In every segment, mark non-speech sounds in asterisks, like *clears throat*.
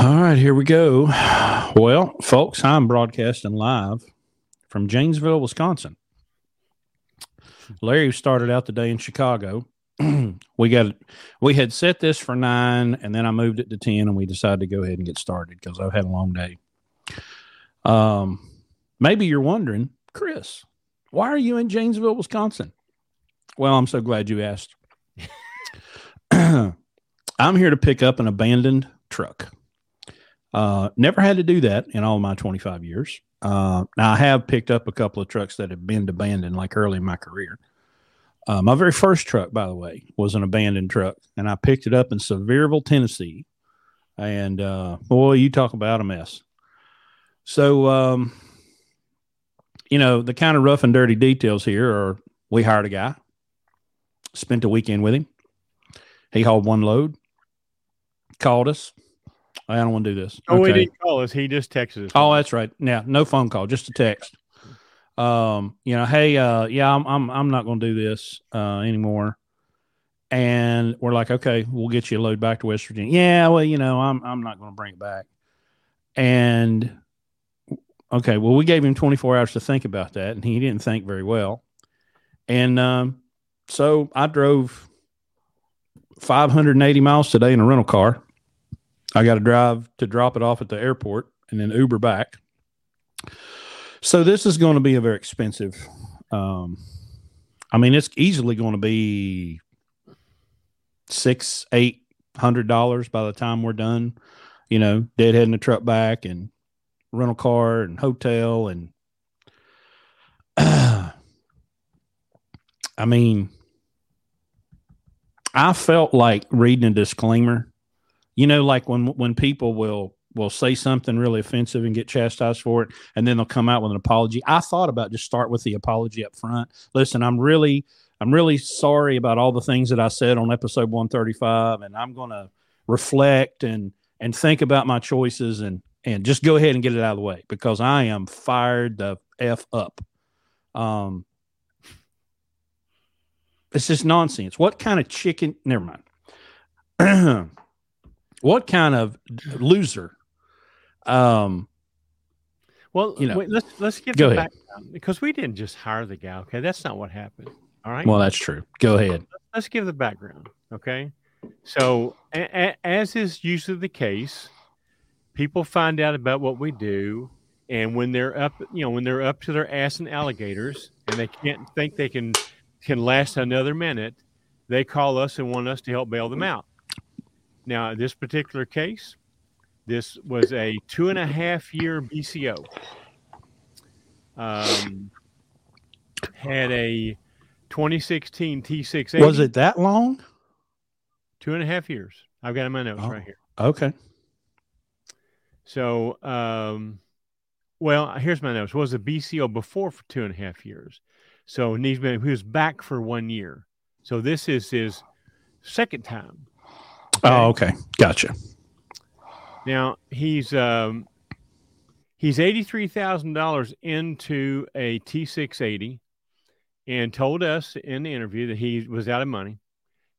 All right, here we go. Well, folks, I'm broadcasting live from Janesville, Wisconsin. Larry started out the day in Chicago. *clears throat* we got we had set this for nine, and then I moved it to ten, and we decided to go ahead and get started because I've had a long day. Um, maybe you're wondering, Chris, why are you in Janesville, Wisconsin? Well, I'm so glad you asked. *clears throat* I'm here to pick up an abandoned truck. Uh, never had to do that in all my 25 years. Uh, now I have picked up a couple of trucks that have been abandoned, like early in my career. Uh, my very first truck, by the way, was an abandoned truck, and I picked it up in Sevierville, Tennessee. And uh, boy, you talk about a mess. So, um, you know, the kind of rough and dirty details here are: we hired a guy, spent a weekend with him. He hauled one load, called us, I don't want to do this. Oh, okay. he didn't call us. He just texted us. Oh, that's right. Yeah, no phone call, just a text. Um, you know, hey, uh, yeah, I'm I'm I'm not going to do this uh, anymore. And we're like, okay, we'll get you a load back to West Virginia. Yeah, well, you know, I'm I'm not going to bring it back. And okay, well, we gave him 24 hours to think about that, and he didn't think very well. And um, so I drove 580 miles today in a rental car I got to drive to drop it off at the airport and then Uber back. So this is going to be a very expensive. Um, I mean, it's easily going to be six, eight hundred dollars by the time we're done. You know, deadheading the truck back and rental car and hotel and. *clears throat* I mean, I felt like reading a disclaimer you know, like when when people will will say something really offensive and get chastised for it, and then they'll come out with an apology. I thought about just start with the apology up front. Listen, I'm really I'm really sorry about all the things that I said on episode 135, and I'm going to reflect and and think about my choices and and just go ahead and get it out of the way because I am fired the f up. Um, it's just nonsense. What kind of chicken? Never mind. *clears throat* what kind of loser? Um, well, you know, wait, let's let's give the background because we didn't just hire the guy. Okay, that's not what happened. All right. Well, that's true. Go ahead. Let's give the background. Okay. So, a- a- as is usually the case, people find out about what we do, and when they're up, you know, when they're up to their ass in alligators, and they can't think they can can last another minute, they call us and want us to help bail them out. Now, this particular case, this was a two and a half year BCO. Um, had a 2016 T680. Was it that long? Two and a half years. I've got in my notes oh, right here. Okay. So, um, well, here's my notes. Was a BCO before for two and a half years. So he's been he was back for one year. So this is his second time Okay? Oh, okay. Gotcha. Now he's um, he's eighty three thousand dollars into a T six eighty, and told us in the interview that he was out of money.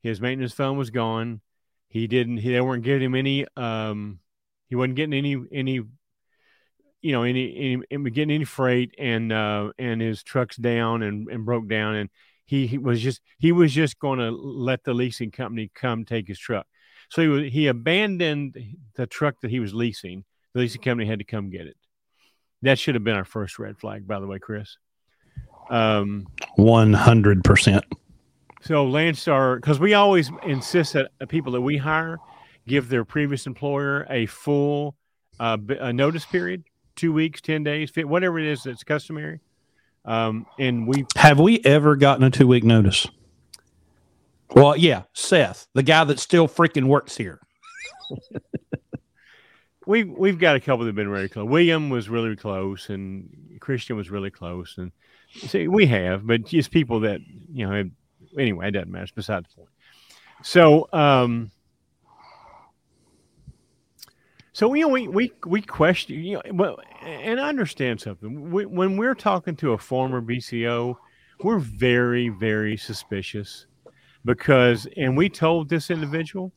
His maintenance fund was gone. He didn't. He, they weren't giving him any. Um, he wasn't getting any any. You know, any, any getting any freight, and uh, and his truck's down and, and broke down, and he, he was just he was just going to let the leasing company come take his truck. So he he abandoned the truck that he was leasing. The leasing company had to come get it. That should have been our first red flag, by the way, Chris. Um, one hundred percent. So Landstar, because we always insist that people that we hire give their previous employer a full uh, a notice period, two weeks, ten days, whatever it is that's customary. Um, and we have we ever gotten a two week notice? Well, yeah, Seth, the guy that still freaking works here. *laughs* we we've got a couple that have been very close. William was really close, and Christian was really close, and see, we have, but just people that you know. Anyway, it doesn't matter. It's beside the point. So, um, so you know, we we we question, you know, well, and I understand something. We, when we're talking to a former BCO, we're very very suspicious because and we told this individual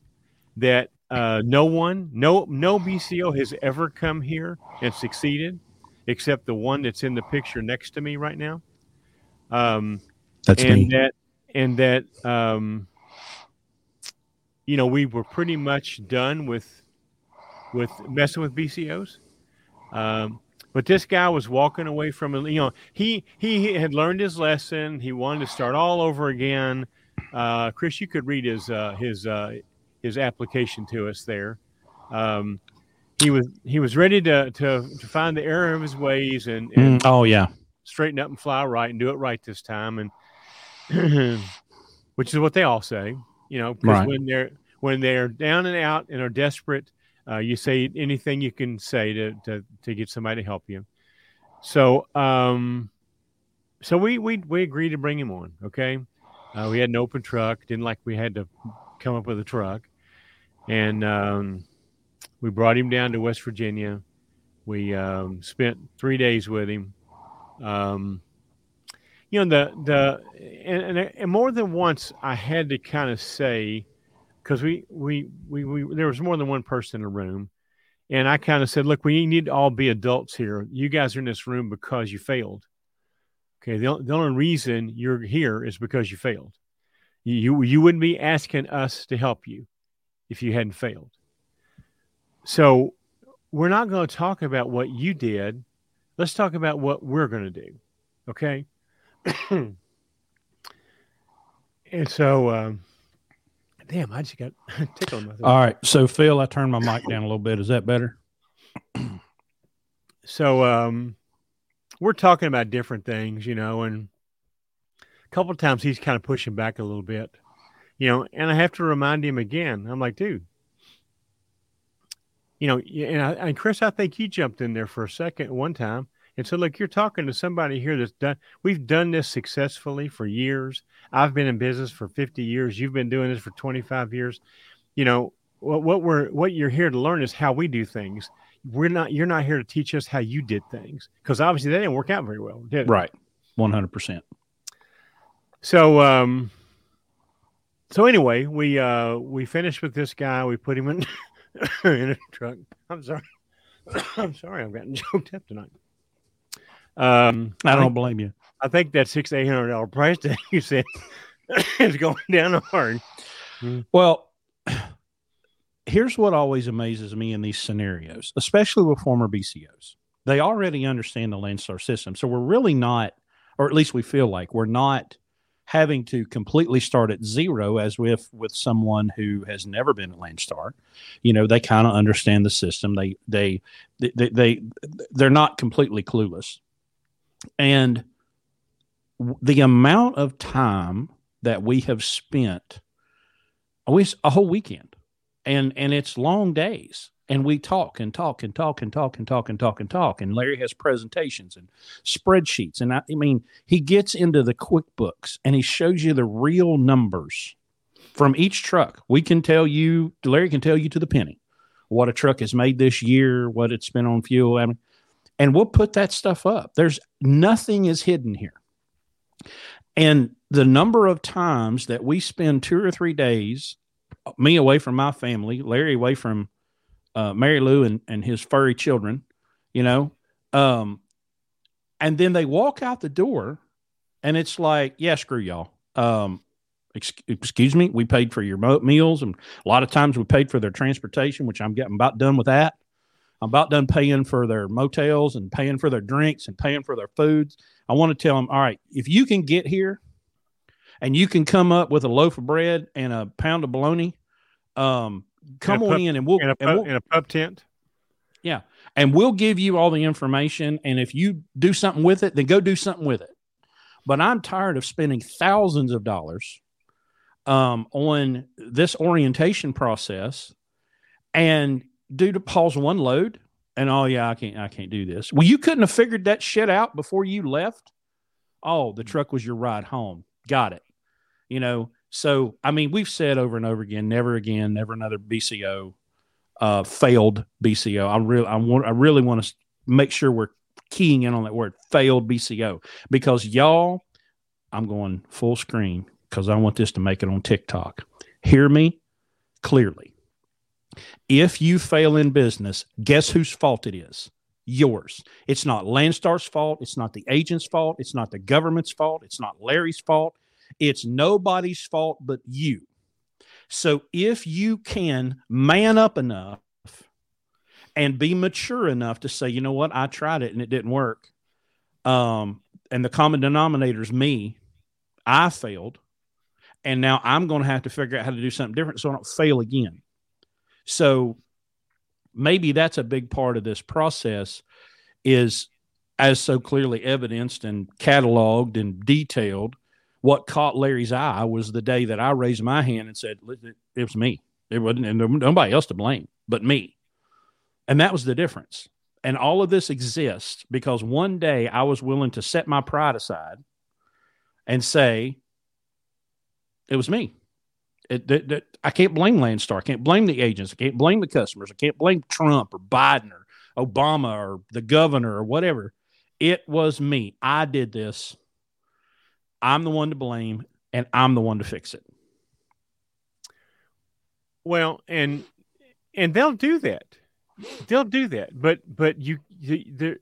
that uh, no one, no no BCO has ever come here and succeeded, except the one that's in the picture next to me right now. Um, That's and me. that and that um, you know we were pretty much done with with messing with BCOs. Um, but this guy was walking away from. You know, he he had learned his lesson. He wanted to start all over again. Uh, Chris, you could read his uh, his uh, his application to us there. Um, he was he was ready to, to to find the error of his ways and, and Mm, oh yeah, straighten up and fly right and do it right this time and *clears throat* which is what they all say you know because Right. when they're when they're down and out and are desperate uh, you say anything you can say to, to to get somebody to help you so um so we we we agreed to bring him on okay uh, we had an open truck didn't like we had to come up with a truck and um we brought him down to west virginia we um, spent three days with him um, you know the the and, and, and more than once I had to kind of say because we, we we we there was more than one person in the room, and I kind of said, look, we need to all be adults here. You guys are in this room because you failed. Okay, the, the only reason you're here is because you failed. You, you wouldn't be asking us to help you if you hadn't failed. So we're not going to talk about what you did. Let's talk about what we're going to do. Okay. *clears throat* and so, um, damn, I just got *laughs* tickled. All right. So Phil, I turned my mic down a little bit. Is that better? so, um, we're talking about different things, you know, and a couple of times he's kind of pushing back a little bit, you know, and I have to remind him again. I'm like, dude, you know, and, I, and Chris, I think you jumped in there for a second one time and said, look, you're talking to somebody here that's done, we've done this successfully for years. I've been in business for 50 years. You've been doing this for 25 years. You know, what, what we're, what you're here to learn is how we do things. We're not, you're not here to teach us how you did things because obviously that didn't work out very well, did it? Right. One hundred percent. So, um, so anyway, we uh we finished with this guy. We put him in *laughs* in a truck. I'm sorry. *coughs* I'm sorry. I've gotten *laughs* choked up tonight. Um, I don't blame you. I think that six eight hundred dollar price tag *laughs* you said *coughs* is going down hard. Well, here's what always amazes me in these scenarios, especially with former BCOs. They already understand the Landstar system. So we're really not, or at least we feel like we're not having to completely start at zero as with with someone who has never been at Landstar. You know, they kind of understand the system. They they they they they're not completely clueless. And the amount of time that we have spent a whole weekend and and it's long days. And we talk and talk and talk and talk and talk and talk and talk. And larry has presentations and spreadsheets. And i, I mean he gets into the quickbooks and he shows you the real numbers from each truck. We can tell you larry can tell you to the penny what a truck has made this year what it's spent on fuel. I mean, and we'll put that stuff up. There's nothing is hidden here. And the number of times that we spend two or three days, me away from my family, Larry away from uh, Mary Lou and, and his furry children, you know, um, and then they walk out the door and it's like, yeah, screw y'all. Um, ex- excuse me, we paid for your meals. And a lot of times we paid for their transportation, which I'm getting about done with that. I'm about done paying for their motels and paying for their drinks and paying for their foods. I want to tell them, all right, if you can get here and you can come up with a loaf of bread and a pound of bologna, um, come a on pup- in and we'll, In a and we'll in a pub tent. Yeah. And we'll give you all the information. And if you do something with it, then go do something with it. But I'm tired of spending thousands of dollars um, on this orientation process and due to pause one load and oh yeah, I can't I can't do this. Well, you couldn't have figured that shit out before you left. Oh, the truck was your ride home. Got it. You know, so I mean, we've said over and over again, never again, never another BCO uh, failed BCO. I really, I want, I really want to make sure we're keying in on that word, failed BCO, because y'all, I'm going full screen because I want this to make it on TikTok. Hear me clearly. If you fail in business, guess whose fault it is? Yours. It's not Landstar's fault. It's not the agent's fault. It's not the government's fault. It's not Larry's fault. It's nobody's fault but you. So if you can man up enough and be mature enough to say, you know what, I tried it and it didn't work. Um, and the common denominator is me. I failed. And now I'm going to have to figure out how to do something different so I don't fail again. So maybe that's a big part of this process is as so clearly evidenced and cataloged and detailed what caught larry's eye was the day that i raised my hand and said it was me it wasn't and nobody else to blame but me and that was the difference and all of this exists because one day i was willing to set my pride aside and say it was me it, it, it, I can't blame Landstar. I can't blame the agents. I can't blame the customers. I can't blame Trump or Biden or Obama or the governor or whatever. It was me. I did this. I'm the one to blame, and I'm the one to fix it. Well, and and they'll do that. They'll do that. But but you, you their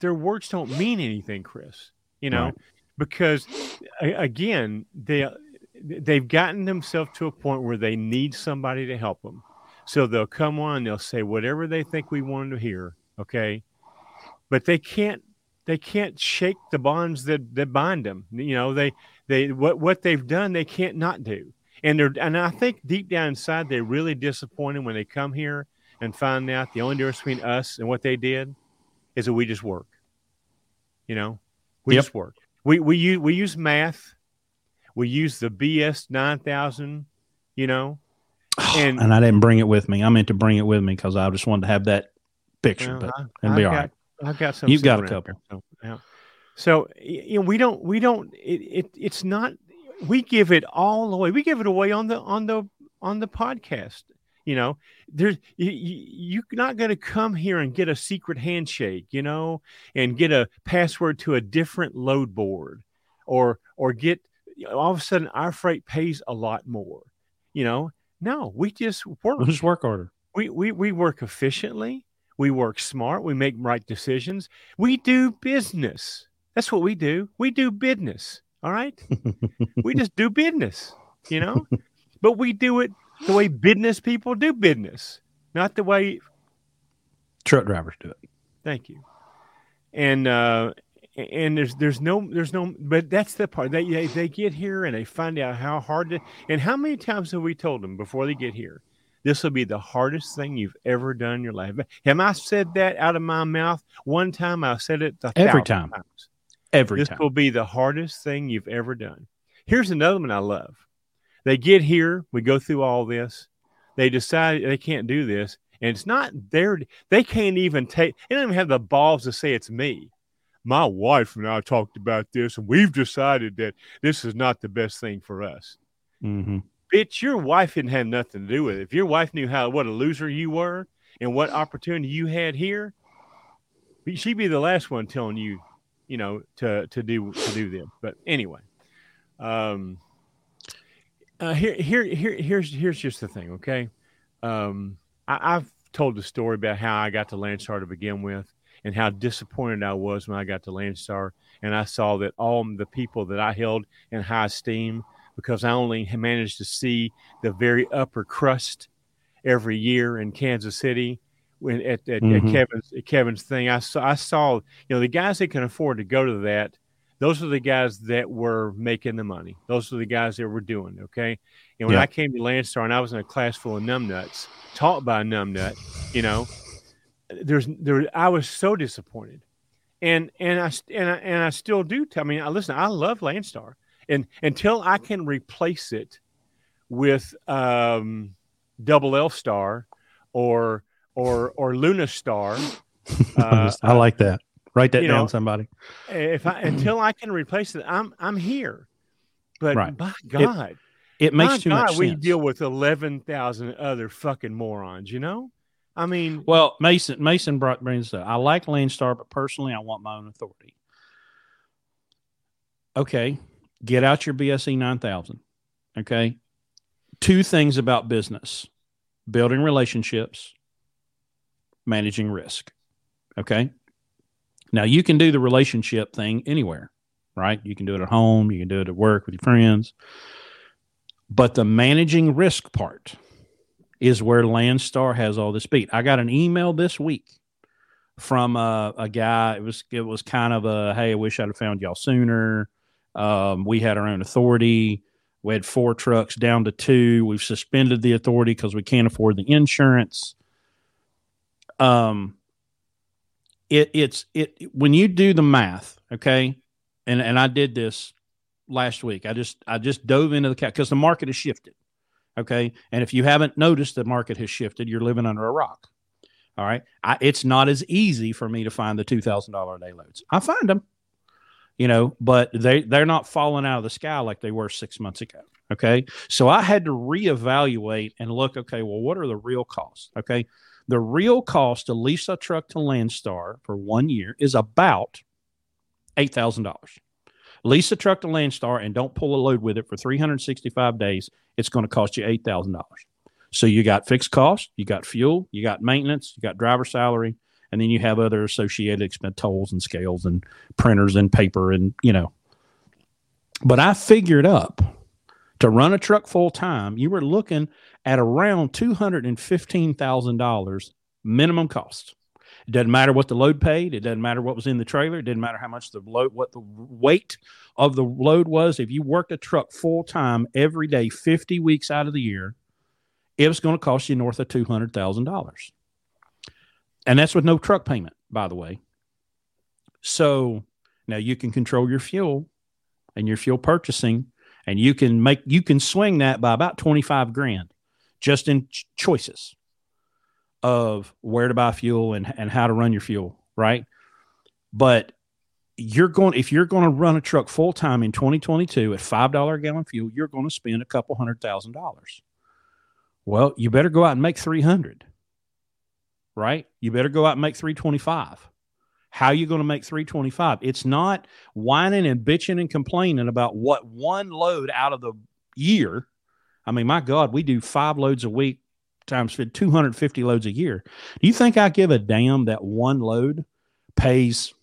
their words don't mean anything, Chris. You know, right. because again, they they've gotten themselves to a point where they need somebody to help them. So they'll come on they'll say whatever they think we want to hear, okay? But they can't they can't shake the bonds that, that bind them. You know, they they what what they've done they can't not do. And they're and I think deep down inside they're really disappointed when they come here and find out the only difference between us and what they did is that we just work. You know, we yep. just work. We we use we use math we use the BS 9000, you know. *sighs* And, and I didn't bring it with me. I meant to bring it with me because I just wanted to have that picture, well, but it'll be all right. I've got some. You've got a couple. so, yeah. so you know, we don't, we don't, it, it, it's not, we give it all away. We give it away on the, on the, on the podcast. You know, there's you, you're not going to come here and get a secret handshake, you know, and get a password to a different load board, or or get all of a sudden our freight pays a lot more. You know, no, we just work. Just work order. We, we, we work efficiently. We work smart. We make right decisions. We do business. That's what we do. We do business. All right. we just do business, you know, but we do it the way business people do business, not the way truck drivers do it. Thank you. And, uh, and there's there's no there's no but that's the part they, they they get here and they find out how hard to and how many times have we told them before they get here this will be the hardest thing you've ever done in your life have i said that out of my mouth one time i said it every time times. every this time. This will be the hardest thing you've ever done here's another one i love they get here we go through all this they decide they can't do this and it's not their they can't even take they don't even have the balls to say it's me my wife and I talked about this, and we've decided that this is not the best thing for us. Mm-hmm. Bitch, your wife didn't have nothing to do with it. If your wife knew how what a loser you were and what opportunity you had here, she'd be the last one telling you, you know, to to do to do them. But anyway, um, uh, here here here here's here's just the thing, okay? Um, I, I've told the story about how I got to Landstar to begin with and how disappointed I was when I got to Landstar and I saw that all the people that I held in high esteem because I only managed to see the very upper crust every year in Kansas City when at, at, mm-hmm. at Kevin's at Kevin's thing. I saw I saw you know the guys that can afford to go to that. Those are the guys that were making the money. Those are the guys that were doing okay. And when yeah. I came to Landstar and I was in a class full of numbnuts, taught by a numbnut, you know, there's there I was so disappointed, and and I and I, and I still do. I mean, I listen. I love Landstar, and until I can replace it with um, Double L Star or or or Luna Star. *laughs* Uh, I like that. Write that down, know, somebody. If I *clears throat* until I can replace it, I'm I'm here. But right. by God, it, it makes too God, much we sense. deal with eleven thousand other fucking morons. You know. I mean, well, Mason Mason brought brings up. I like Landstar, but personally, I want my own authority. Okay, get out your BSE nine thousand. Okay, two things about business. building relationships, managing risk. Okay. Now you can do the relationship thing anywhere, right? You can do it at home, you can do it at work with your friends. But the managing risk part is where Landstar has all the speed. I got an email this week from a, a, guy. It was it was kind of a hey, I wish I'd have found y'all sooner. Um, we had our own authority. We had four trucks down to two. We've suspended the authority because we can't afford the insurance. Um, it it's it when you do the math, okay, and and I did this last week. I just I just dove into the cat because the market has shifted. Okay. And if you haven't noticed the market has shifted, you're living under a rock. All right. I, it's not as easy for me to find the $2,000 a day loads. I find them, you know, but they, they're not falling out of the sky like they were six months ago. Okay. So I had to reevaluate and look, okay, well, what are the real costs? Okay. The real cost to lease a truck to Landstar for one year is about $8,000. Lease a truck to Landstar and don't pull a load with it for 365 days. It's going to cost you $8,000. So you got fixed cost, you got fuel, you got maintenance, you got driver salary, and then you have other associated expense tolls and scales and printers and paper and you know. But I figured up to run a truck full time, you were looking at around two hundred and fifteen thousand dollars minimum cost. It doesn't matter what the load paid. It doesn't matter what was in the trailer. It didn't matter how much the load, what the weight of the load was. If you worked a truck full time every day, 50 weeks out of the year, it was going to cost you north of $200,000. And that's with no truck payment, by the way. So now you can control your fuel and your fuel purchasing, and you can make, you can swing that by about 25 grand just in ch- choices of where to buy fuel and, and how to run your fuel, right? But you're going if you're going to run a truck full time in 2022 at five dollar a gallon fuel, you're going to spend a couple hundred thousand dollars. Well, you better go out and make 300, right? You better go out and make 325. How you going to make 325? It's not whining and bitching and complaining about what one load out of the year. I mean, my God, we do five loads a week times 250 loads a year. Do you think I give a damn that one load pays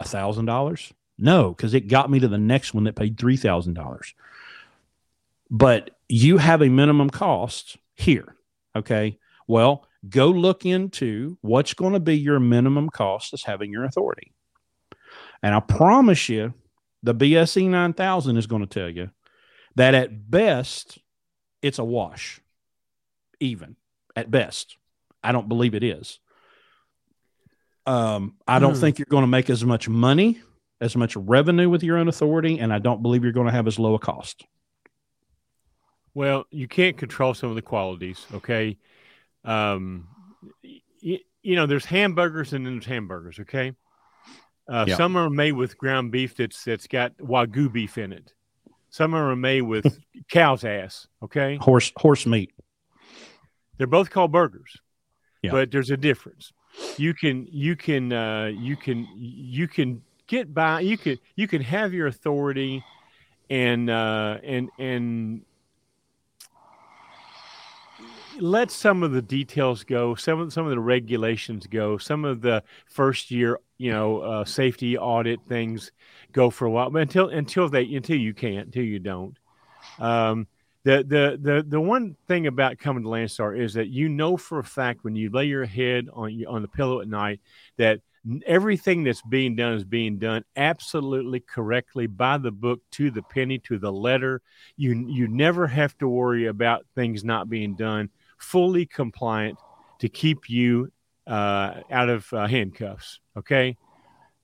a thousand dollars? No, because it got me to the next one that paid three thousand dollars. But you have a minimum cost here. Okay. Well, go look into what's going to be your minimum cost as having your authority. And I promise you, the BSE 9000 is going to tell you that at best, it's a wash, even at best. I don't believe it is. Um, I don't mm. think you're going to make as much money, as much revenue with your own authority, and I don't believe you're going to have as low a cost. Well, you can't control some of the qualities, okay? Um, you, you know, there's hamburgers and then there's hamburgers, okay? Uh, yeah. Some are made with ground beef that's that's got wagyu beef in it. Some are made with *laughs* cow's ass, okay? Horse horse meat. They're both called burgers, yeah. but there's a difference. You can you can uh, you can you can get by. You can you can have your authority, and uh, and and let some of the details go, some of some of the regulations go, some of the first year, you know, uh, safety audit things go for a while, but until until they until you can't, until you don't. Um, the the the the one thing about coming to Landstar is that you know for a fact when you lay your head on on the pillow at night that everything that's being done is being done absolutely correctly by the book to the penny to the letter you you never have to worry about things not being done fully compliant to keep you uh, out of uh, handcuffs. Okay,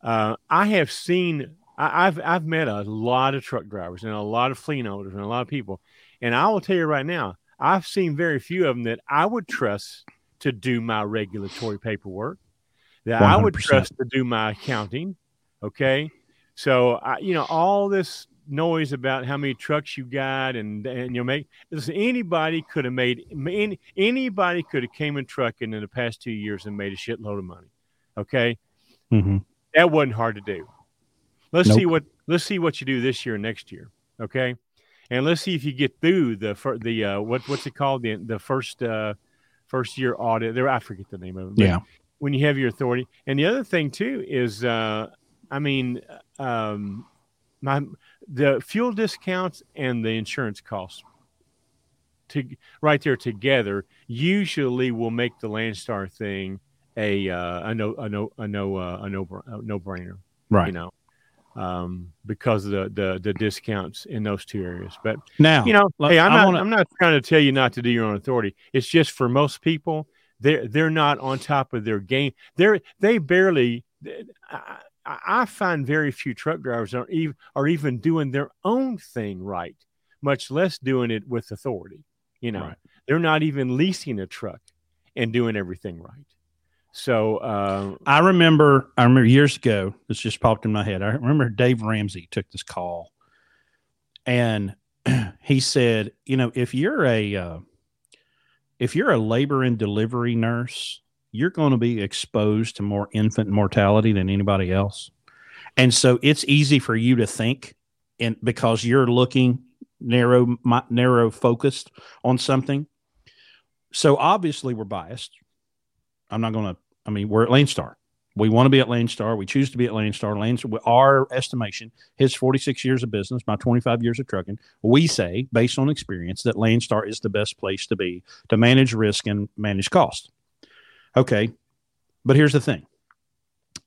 uh, I have seen. I, have I've met a lot of truck drivers and a lot of fleet owners and a lot of people, and I will tell you right now, I've seen very few of them that I would trust to do my regulatory paperwork, that 100%. I would trust to do my accounting. Okay, so I, you know all this noise about how many trucks you got and and you know make listen anybody could have made any, anybody could have came in trucking in the past two years and made a shitload of money okay mm-hmm. that wasn't hard to do let's nope. see what let's see what you do this year and next year okay and let's see if you get through the for the uh what what's it called the the first uh first year audit. There, I forget the name of it. Yeah. When you have your authority, and the other thing too is, uh, I mean, um, my the fuel discounts and the insurance costs to right there together usually will make the Landstar thing a uh, a no a no a no uh, a no a no brainer. Right. You know, um, because of the, the the discounts in those two areas. But Now, you know, look, hey, I'm I not wanna- I'm not trying to tell you not to do your own authority. It's just for most people, they're they're not on top of their game. They're they barely. I, I find very few truck drivers are even are even doing their own thing right, much less doing it with authority. You know, Right. they're not even leasing a truck and doing everything right. So uh, I remember, I remember years ago, this just popped in my head. I remember Dave Ramsey took this call and *clears throat* he said, you know, if you're a, uh, if you're a labor and delivery nurse, you're going to be exposed to more infant mortality than anybody else. And so it's easy for you to think and because you're looking narrow, narrow focused on something. So obviously we're biased. I'm not going to, I mean, we're at Landstar. We want to be at Landstar. We choose to be at Landstar. Lane Star, our estimation, his 46 years of business, my 25 years of trucking, we say, based on experience, that Landstar is the best place to be to manage risk and manage cost. Okay. But here's the thing.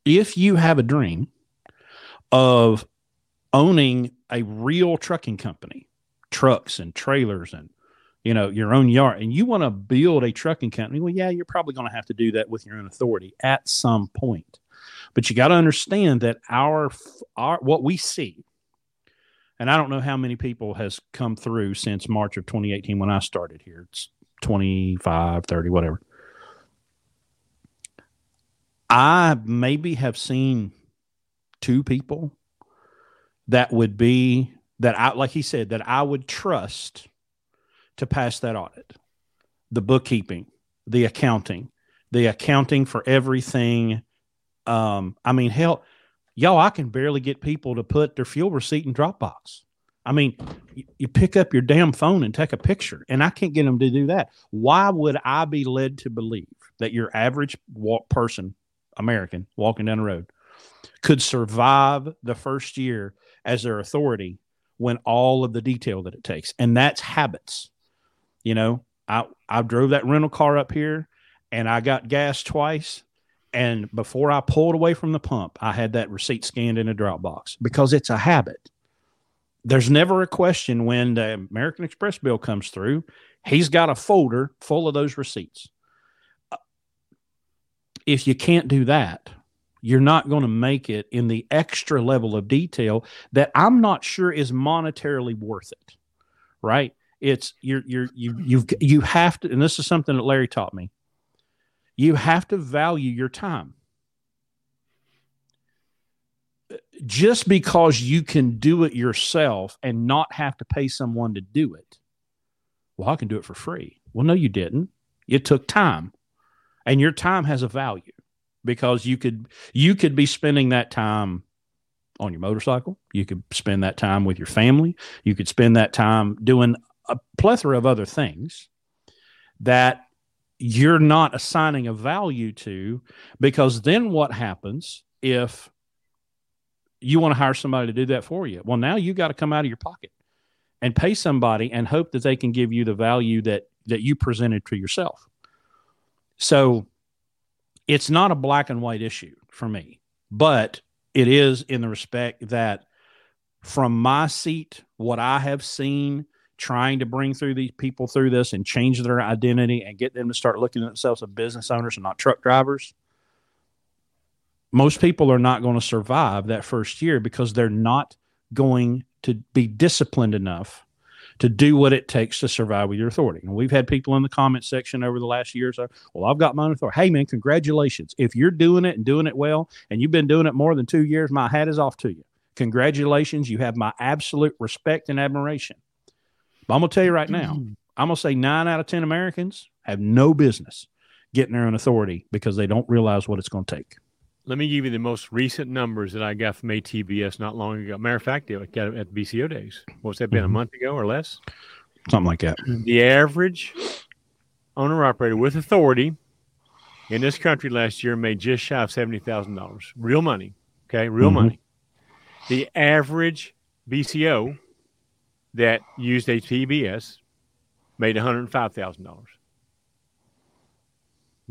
If you have a dream of owning a real trucking company, trucks and trailers and you know your own yard and you want to build a trucking company well yeah you're probably going to have to do that with your own authority at some point. But you got to understand that our our what we see and i don't know how many people has come through since march of 2018 when i started here. It's 25 30 whatever i maybe have seen two people that would be that i like he said that i would trust to pass that audit. The bookkeeping the accounting the accounting for everything. Um i mean hell y'all i can barely get people to put their fuel receipt in dropbox. I mean you, you pick up your damn phone and take a picture and i can't get them to do that. Why would i be led to believe that your average walk person american walking down the road could survive the first year as their authority when all of the detail that it takes and that's habits you know, I I drove that rental car up here and I got gas twice. And before I pulled away from the pump, I had that receipt scanned in a Dropbox because it's a habit. There's never a question when the American Express bill comes through. He's got a folder full of those receipts. If you can't do that, you're not going to make it in the extra level of detail that I'm not sure is monetarily worth it. Right? it's you're you're you you've you have to and this is something that larry taught me you have to value your time just because you can do it yourself and not have to pay someone to do it well i can do it for free well no you didn't it took time and your time has a value because you could you could be spending that time on your motorcycle. You could spend that time with your family. You could spend that time doing a plethora of other things that you're not assigning a value to because then what happens if you want to hire somebody to do that for you? Well now you got to come out of your pocket and pay somebody and hope that they can give you the value that that you presented to yourself so it's not a black and white issue for me but it is in the respect that from my seat what i have seen trying to bring through these people through this and change their identity and get them to start looking at themselves as business owners and not truck drivers most people are not going to survive that first year because they're not going to be disciplined enough to do what it takes to survive with your authority. And we've had people in the comment section over the last year or so, well, I've got my own authority. Hey, man, congratulations. If you're doing it and doing it well, and you've been doing it more than two years, my hat is off to you. Congratulations. You have my absolute respect and admiration. But I'm going to tell you right now, mm-hmm. I'm going to say nine out of 10 Americans have no business getting their own authority because they don't realize what it's going to take. Let me give you the most recent numbers that I got from ATBS not long ago. Matter of fact, I got it at BCO days. What's that been, a month ago or less? Something like that. The average owner operator with authority in this country last year made just shy of seventy thousand dollars, real money. Okay, real mm-hmm. money. The average BCO that used ATBS made one hundred five thousand dollars.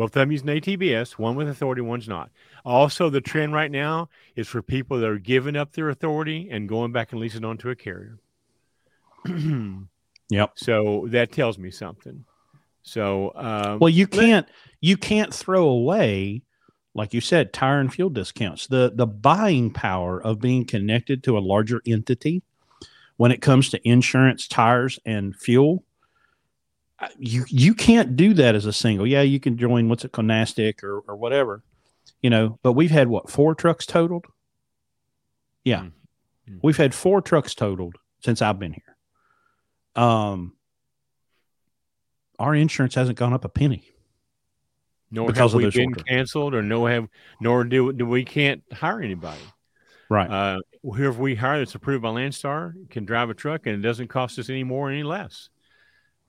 Both of them using ATBS, one with authority, one's not. Also, the trend right now is for people that are giving up their authority and going back and leasing onto a carrier. *clears throat* yep. So that tells me something. So, um, well, you can't you can't throw away, like you said, tire and fuel discounts. The the buying power of being connected to a larger entity when it comes to insurance, tires, and fuel you you can't do that as a single. Yeah, you can join what's it, Conastic or or whatever, you know. But we've had what four trucks totaled. Yeah, mm-hmm. we've had four trucks totaled since I've been here. Um, our insurance hasn't gone up a penny. Nor because have we been canceled, or no have, nor do, do we can't hire anybody. Right. Uh, whoever we hire that's approved by Landstar can drive a truck, and it doesn't cost us any more, any less.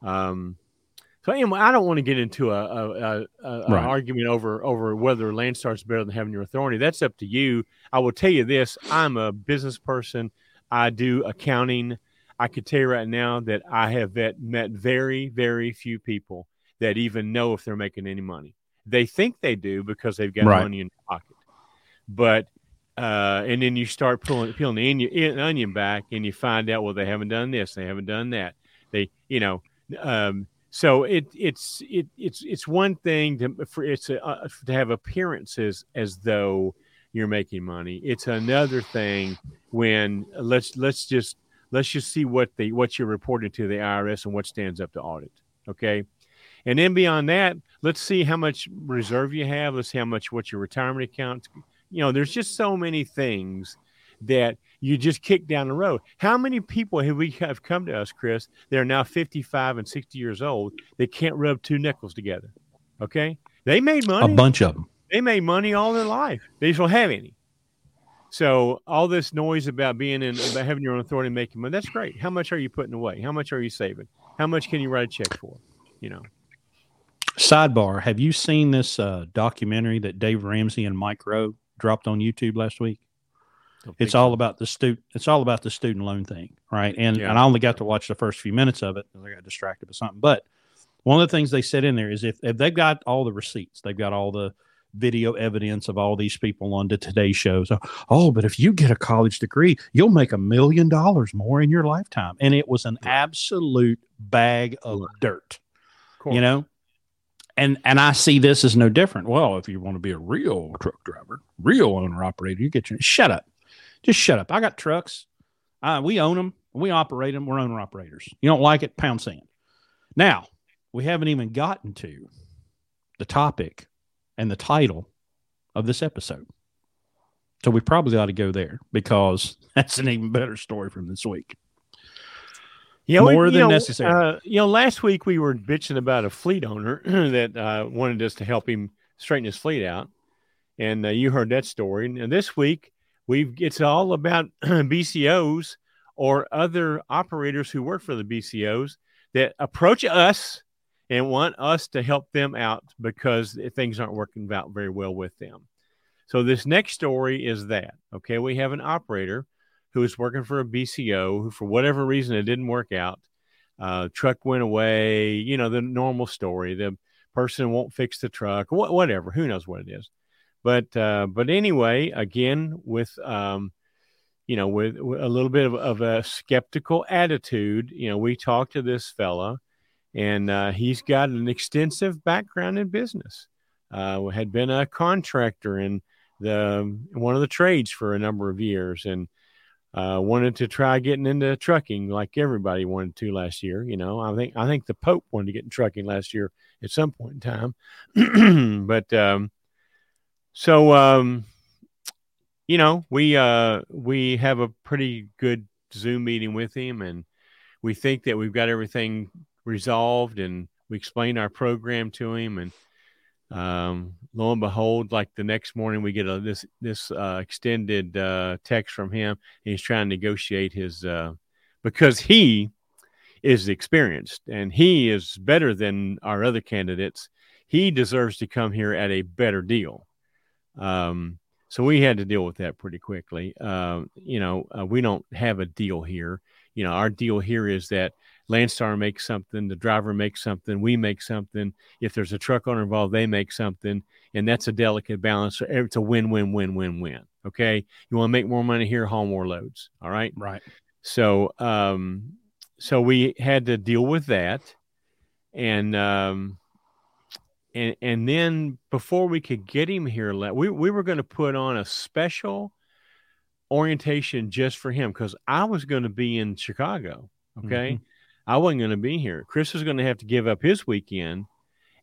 Um, so anyway, I don't want to get into a, a, a, a right. argument over over whether Landstar is better than having your authority. That's up to you. I will tell you this: I'm a business person. I do accounting. I could tell you right now that I have met, met very, very few people that even know if they're making any money. They think they do because they've got right. money in their pocket. But uh, and then you start pulling peeling the onion, onion back, and you find out well they haven't done this, they haven't done that. They, you know, um, so it it's it it's it's one thing to for it's a, uh, to have appearances as though you're making money. It's another thing when let's let's just let's just see what the what you're reporting to the IRS and what stands up to audit. Okay. And then beyond that, let's see how much reserve you have. Let's see how much what your retirement account. You know, there's just so many things that you just kick down the road. How many people have we have come to us, Chris? They're now 55 and 60 years old. They can't rub two nickels together. Okay, they made money. A bunch of them. They made money all their life. They just don't have any. So all this noise about being in, about having your own authority and making money, that's great. How much are you putting away? How much are you saving? How much can you write a check for? You know. Sidebar: Have you seen this uh, documentary that Dave Ramsey and Mike Rowe dropped on YouTube last week? It's all about the student. It's all about the student loan thing, right? And yeah. and I only got to watch the first few minutes of it because I got distracted with something. But one of the things they said in there is if, if they've got all the receipts, they've got all the video evidence of all these people on the Today Show. So, oh, but if you get a college degree, you'll make a million dollars more in your lifetime. And it was an absolute bag of dirt, you know. And and I see this as no different. Well, if you want to be a real truck driver, real owner operator, you get your shut up just shut up. I got trucks. Uh, we own them. We operate them. We're owner operators. You don't like it? Pound sand. Now, we haven't even gotten to the topic and the title of this episode. So we probably ought to go there because *laughs* that's an even better story from this week. Yeah, more we, than know, necessary. Uh, you know, last week we were bitching about a fleet owner *clears throat* that uh, wanted us to help him straighten his fleet out, and uh, you heard that story. And this week We've it's all about *clears throat* BCOs or other operators who work for the BCOs that approach us and want us to help them out because things aren't working out very well with them. So this next story is that okay, we have an operator who is working for a BCO who, for whatever reason, it didn't work out. Uh, truck went away. You know the normal story. The person won't fix the truck. Wh- whatever. Who knows what it is. But uh, but anyway, again with um, you know with, with a little bit of, of, a skeptical attitude, you know, we talked to this fella, and uh, he's got an extensive background in business. Uh, had been a contractor in the one of the trades for a number of years, and uh, wanted to try getting into trucking like everybody wanted to last year. You know, I think I think the Pope wanted to get in trucking last year at some point in time, *clears throat* but um, so, um, you know, we uh, we have a pretty good Zoom meeting with him, and we think that we've got everything resolved, and we explain our program to him, and um, lo and behold, like the next morning, we get a this this uh, extended uh, text from him. he's trying to negotiate his uh, because he is experienced and he is better than our other candidates. He deserves to come here at a better deal. Um, so we had to deal with that pretty quickly. Uh, you know, uh, we don't have a deal here. You know, our deal here is that Landstar makes something, the driver makes something, we make something. If there's a truck owner involved, they make something, and that's a delicate balance. It's a win, win, win, win, win. Okay, you want to make more money here, haul more loads. All right, right. So, um, so we had to deal with that, and um, and and then before we could get him here, we we were going to put on a special orientation just for him because I was going to be in Chicago. Okay. Mm-hmm. I wasn't going to be here. Chris was going to have to give up his weekend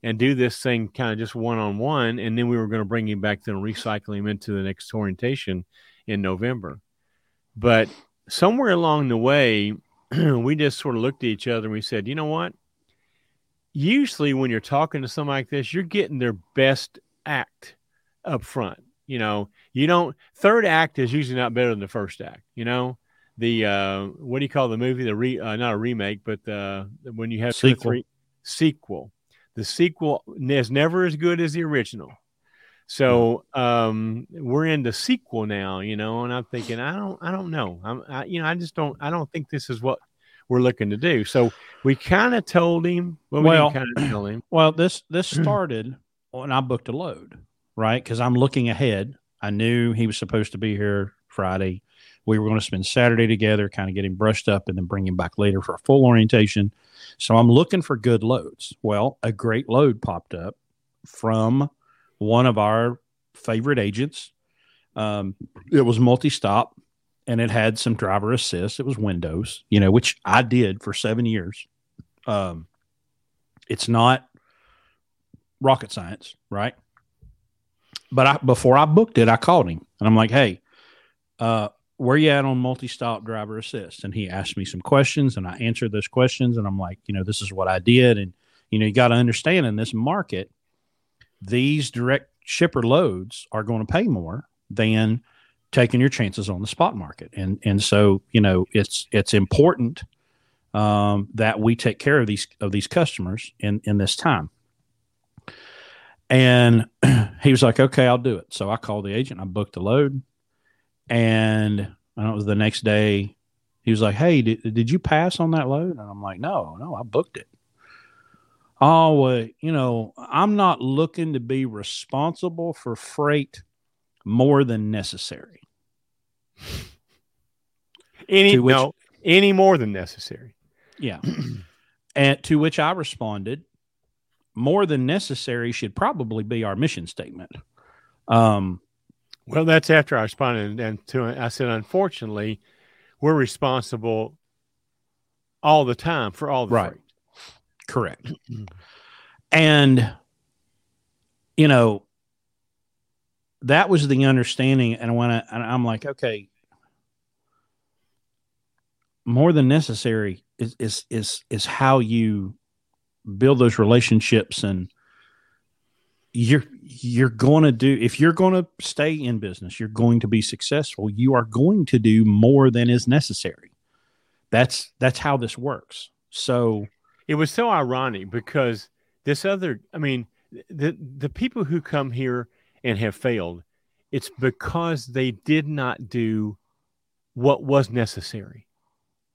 and do this thing kind of just one on one. And then we were going to bring him back to recycle him into the next orientation in November. But somewhere along the way, *clears throat* we just sort of looked at each other and we said, you know what? Usually, when you're talking to somebody like this, you're getting their best act up front. You know, you don't, third act is usually not better than the first act, you know? the uh, what do you call the movie? The re uh, not a remake, but uh, when you have sequel. Three, sequel. The sequel is never as good as the original. So um, we're in the sequel now, you know, and I'm thinking, I don't, I don't know, I'm, I, you know, I just don't, I don't think this is what we're looking to do. So we kind of told him. Well, well kind of tell him. *clears throat* Well, this this *clears throat* started when I booked a load, right? Because I'm looking ahead. I knew he was supposed to be here Friday. We were going to spend Saturday together, kind of get him brushed up, and then bring him back later for a full orientation. So I'm looking for good loads. Well, a great load popped up from one of our favorite agents. Um, it was multi stop and it had some driver assist. It was Windows, you know, which I did for seven years. Um, it's not rocket science, right? But I, before I booked it, I called him and I'm like, hey, uh, where you at on multi-stop driver assist and he asked me some questions and i answered those questions and i'm like you know this is what i did and you know you got to understand in this market these direct shipper loads are going to pay more than taking your chances on the spot market and and so you know it's it's important um, that we take care of these of these customers in in this time and *clears throat* he was like okay i'll do it so i called the agent i booked the load and I know it was the next day. He was like, "Hey, did, did you pass on that load?" And I'm like, "No, no, I booked it." Oh, well, you know, I'm not looking to be responsible for freight more than necessary. *laughs* Any which, no, any more than necessary. Yeah. *clears throat* and to which I responded, more than necessary should probably be our mission statement. Um, well, that's after I responded, and to I said, unfortunately, we're responsible all the time for all the right. Freight. Correct. *clears throat* and you know, that was the understanding. And when I, and I'm like, okay, more than necessary is is is is how you build those relationships and you're you're going to do if you're going to stay in business you're going to be successful you are going to do more than is necessary that's that's how this works so it was so ironic because this other i mean the the people who come here and have failed it's because they did not do what was necessary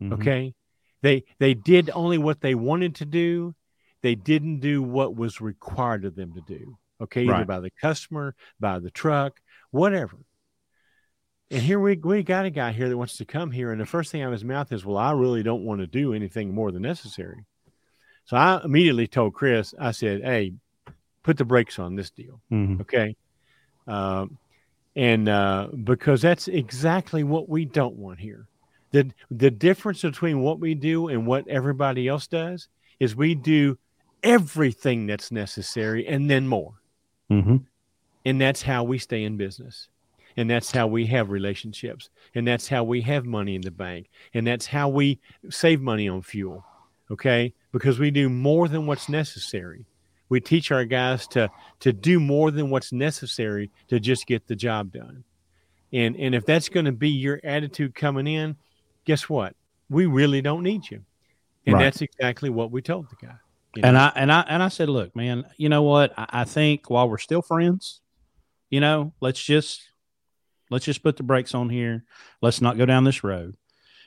mm-hmm. okay they they did only what they wanted to do they didn't do what was required of them to do okay, either by the customer, by the truck, whatever. And here we we got a guy here that wants to come here, and the first thing out of his mouth is, "Well, I really don't want to do anything more than necessary." So I immediately told Chris, I said, "Hey, put the brakes on this deal, mm-hmm. okay?" Um, and uh, because that's exactly what we don't want here. the The difference between what we do and what everybody else does is we do everything that's necessary and then more. Mm-hmm. And that's how we stay in business. And that's how we have relationships. And that's how we have money in the bank. And that's how we save money on fuel. Okay. Because we do more than what's necessary. We teach our guys to to do more than what's necessary to just get the job done. And and if that's going to be your attitude coming in, guess what? We really don't need you. And Right. that's exactly what we told the guy. you know? And I and I and I said, look, man, you know what? I, I think while we're still friends, you know, let's just let's just put the brakes on here. Let's not go down this road.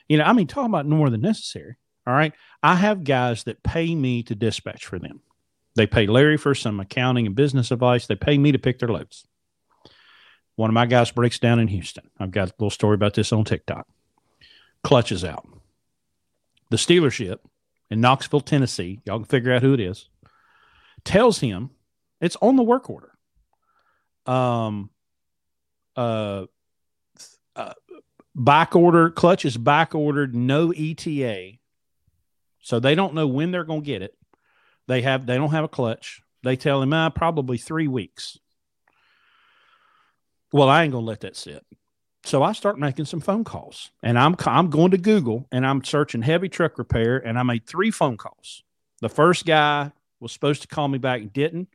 You know, I mean, talk about more than necessary. All right. I have guys that pay me to dispatch for them. They pay Larry for some accounting and business advice. They pay me to pick their loads. One of my guys breaks down in Houston. I've got a little story about this on TikTok. Clutches out. The Steelership in Knoxville, Tennessee, y'all can figure out who it is, tells him it's on the work order. Um, uh, uh, back order, clutch is back ordered, no ETA. So they don't know when they're going to get it. They have, they don't have a clutch. They tell him, ah, probably three weeks. Well, I ain't to let that sit. So I start making some phone calls, and I'm I'm going to Google and I'm searching heavy truck repair, and I made three phone calls. The first guy was supposed to call me back and didn't.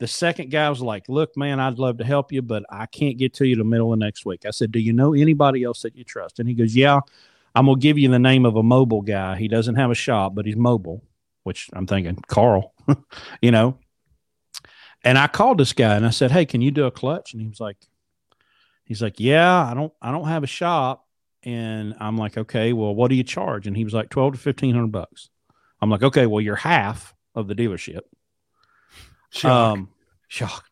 The second guy was like, "Look, man, I'd love to help you, but I can't get to you the middle of next week." I said, "Do you know anybody else that you trust?" And he goes, "Yeah, I'm gonna give you the name of a mobile guy. He doesn't have a shop, but he's mobile." Which I'm thinking, Carl, *laughs* you know. And I called this guy and I said, "Hey, can you do a clutch?" And he was like, he's like, "Yeah, I don't, I don't have a shop." And I'm like, "Okay, well, what do you charge?" And he was like, 12 to 1500 bucks. I'm like, "Okay, well, you're half of the dealership." Shock. Um, shock.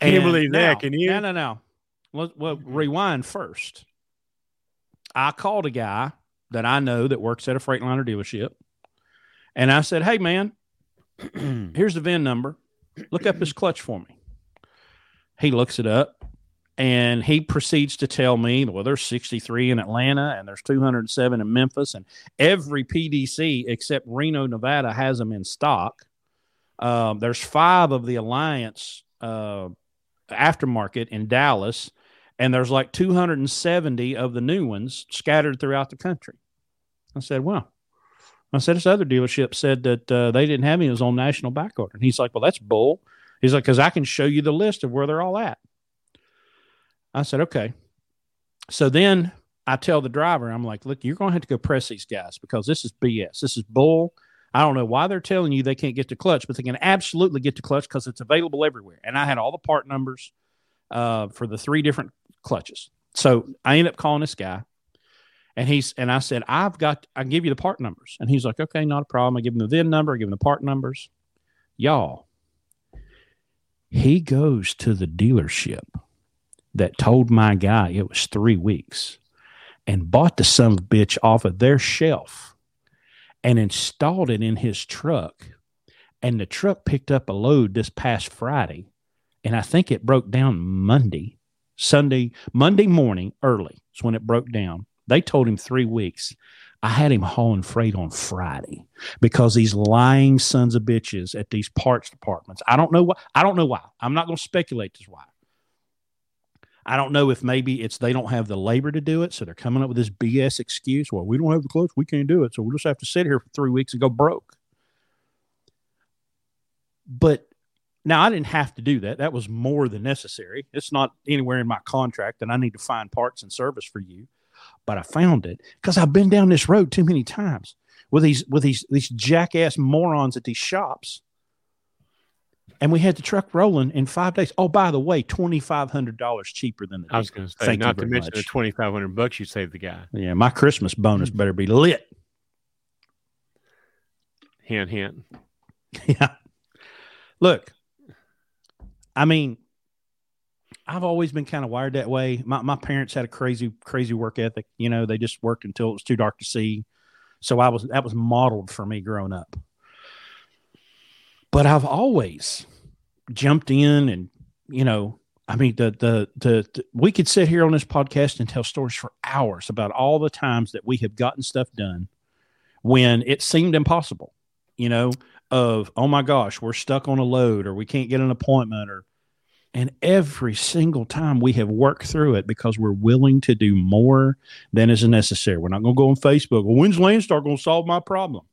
Can't And believe that, now- can you? No, no, no. Well, well, rewind first. I called a guy that I know that works at a Freightliner dealership, and I said, "Hey, man, *clears throat* here's the VIN number. Look up this clutch for me." He looks it up, and he proceeds to tell me, "Well, there's 63 in Atlanta, and there's 207 in Memphis, and every PDC except Reno, Nevada, has them in stock." Um, there's five of the Alliance uh, aftermarket in Dallas, and there's like 270 of the new ones scattered throughout the country. I said, well, I said, this other dealership said that uh, they didn't have any. It was on national back order. And he's like, well, that's bull. He's like, because I can show you the list of where they're all at. I said, okay. So then I tell the driver, I'm like, look, you're going to have to go press these guys because this is BS. This is bull. I don't know why they're telling you they can't get to clutch, but they can absolutely get to clutch because it's available everywhere. And I had all the part numbers uh, for the three different clutches. So I end up calling this guy, and he's and I said, I've got I can give you the part numbers, and he's like, okay, not a problem. I give him the VIN number, I give him the part numbers. Y'all, he goes to the dealership that told my guy it was three weeks, and bought the son of bitch off of their shelf and installed it in his truck. And the truck picked up a load this past Friday. And I think it broke down Monday, Sunday, Monday morning early is when it broke down. They told him three weeks. I had him hauling freight on Friday because these lying sons of bitches at these parts departments. I don't know why. I don't know why. I'm not going to speculate as why. I don't know if maybe it's they don't have the labor to do it, so they're coming up with this BS excuse. Well, we don't have the clothes, we can't do it, so we'll just have to sit here for three weeks and go broke. But now I didn't have to do that. That was more than necessary. It's not anywhere in my contract that I need to find parts and service for you, but I found it because I've been down this road too many times with these with these these jackass morons at these shops and we had the truck rolling in five days. Oh, by the way, twenty five hundred dollars cheaper than the. I was going to say, Thank not to mention the twenty five hundred bucks you saved the guy. Yeah, my Christmas bonus better be lit. Hint, hint. *laughs* yeah. Look, I mean, I've always been kind of wired that way. My my parents had a crazy crazy work ethic. You know, they just worked until it was too dark to see. So I was that was modeled for me growing up. But I've always jumped in and you know, I mean the the the, the we could sit here on this podcast and tell stories for hours about all the times that we have gotten stuff done when it seemed impossible. You know, of oh my gosh, we're stuck on a load or we can't get an appointment or and every single time we have worked through it because we're willing to do more than is necessary. We're not going to go on Facebook. Well, when's Landstar going to solve my problem?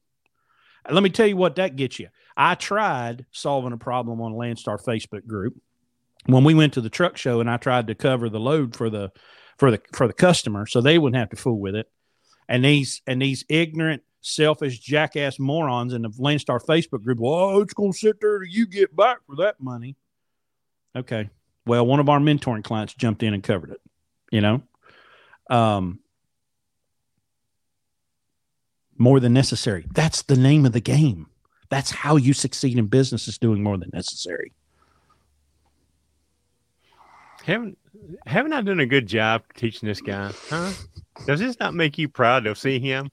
Let me tell you what that gets you. I tried solving a problem on Landstar Facebook group when we went to the truck show and I tried to cover the load for the for the for the customer so they wouldn't have to fool with it. And these and these ignorant selfish jackass morons in the Landstar Facebook group. Well, it's going to sit there till you get back for that money. Okay. Well, one of our mentoring clients jumped in and covered it. You know, um, more than necessary. That's the name of the game. That's how you succeed in business is doing more than necessary. Haven't haven't I done a good job teaching this guy? Huh? Does this not make you proud to see him?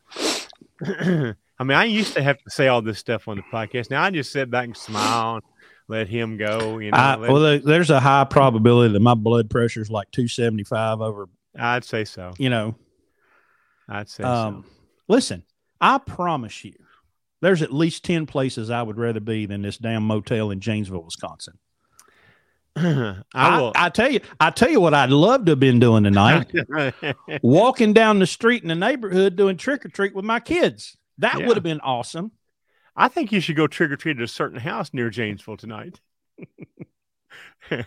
*clears throat* I mean, I used to have to say all this stuff on the podcast. Now I just sit back and smile let him go. You know, I, let- well, there's a high probability that my blood pressure is like 275 over, I'd say so. you know, I'd say um, listen, I promise you, there's at least 10 places I would rather be than this damn motel in Janesville, Wisconsin. so. *clears throat* I I, will. I tell you, I tell you what I'd love to have been doing tonight. *laughs* walking down the street in the neighborhood doing trick or treat with my kids. That Yeah. would have been awesome. I think you should go trick or treat at a certain house near Janesville tonight. *laughs*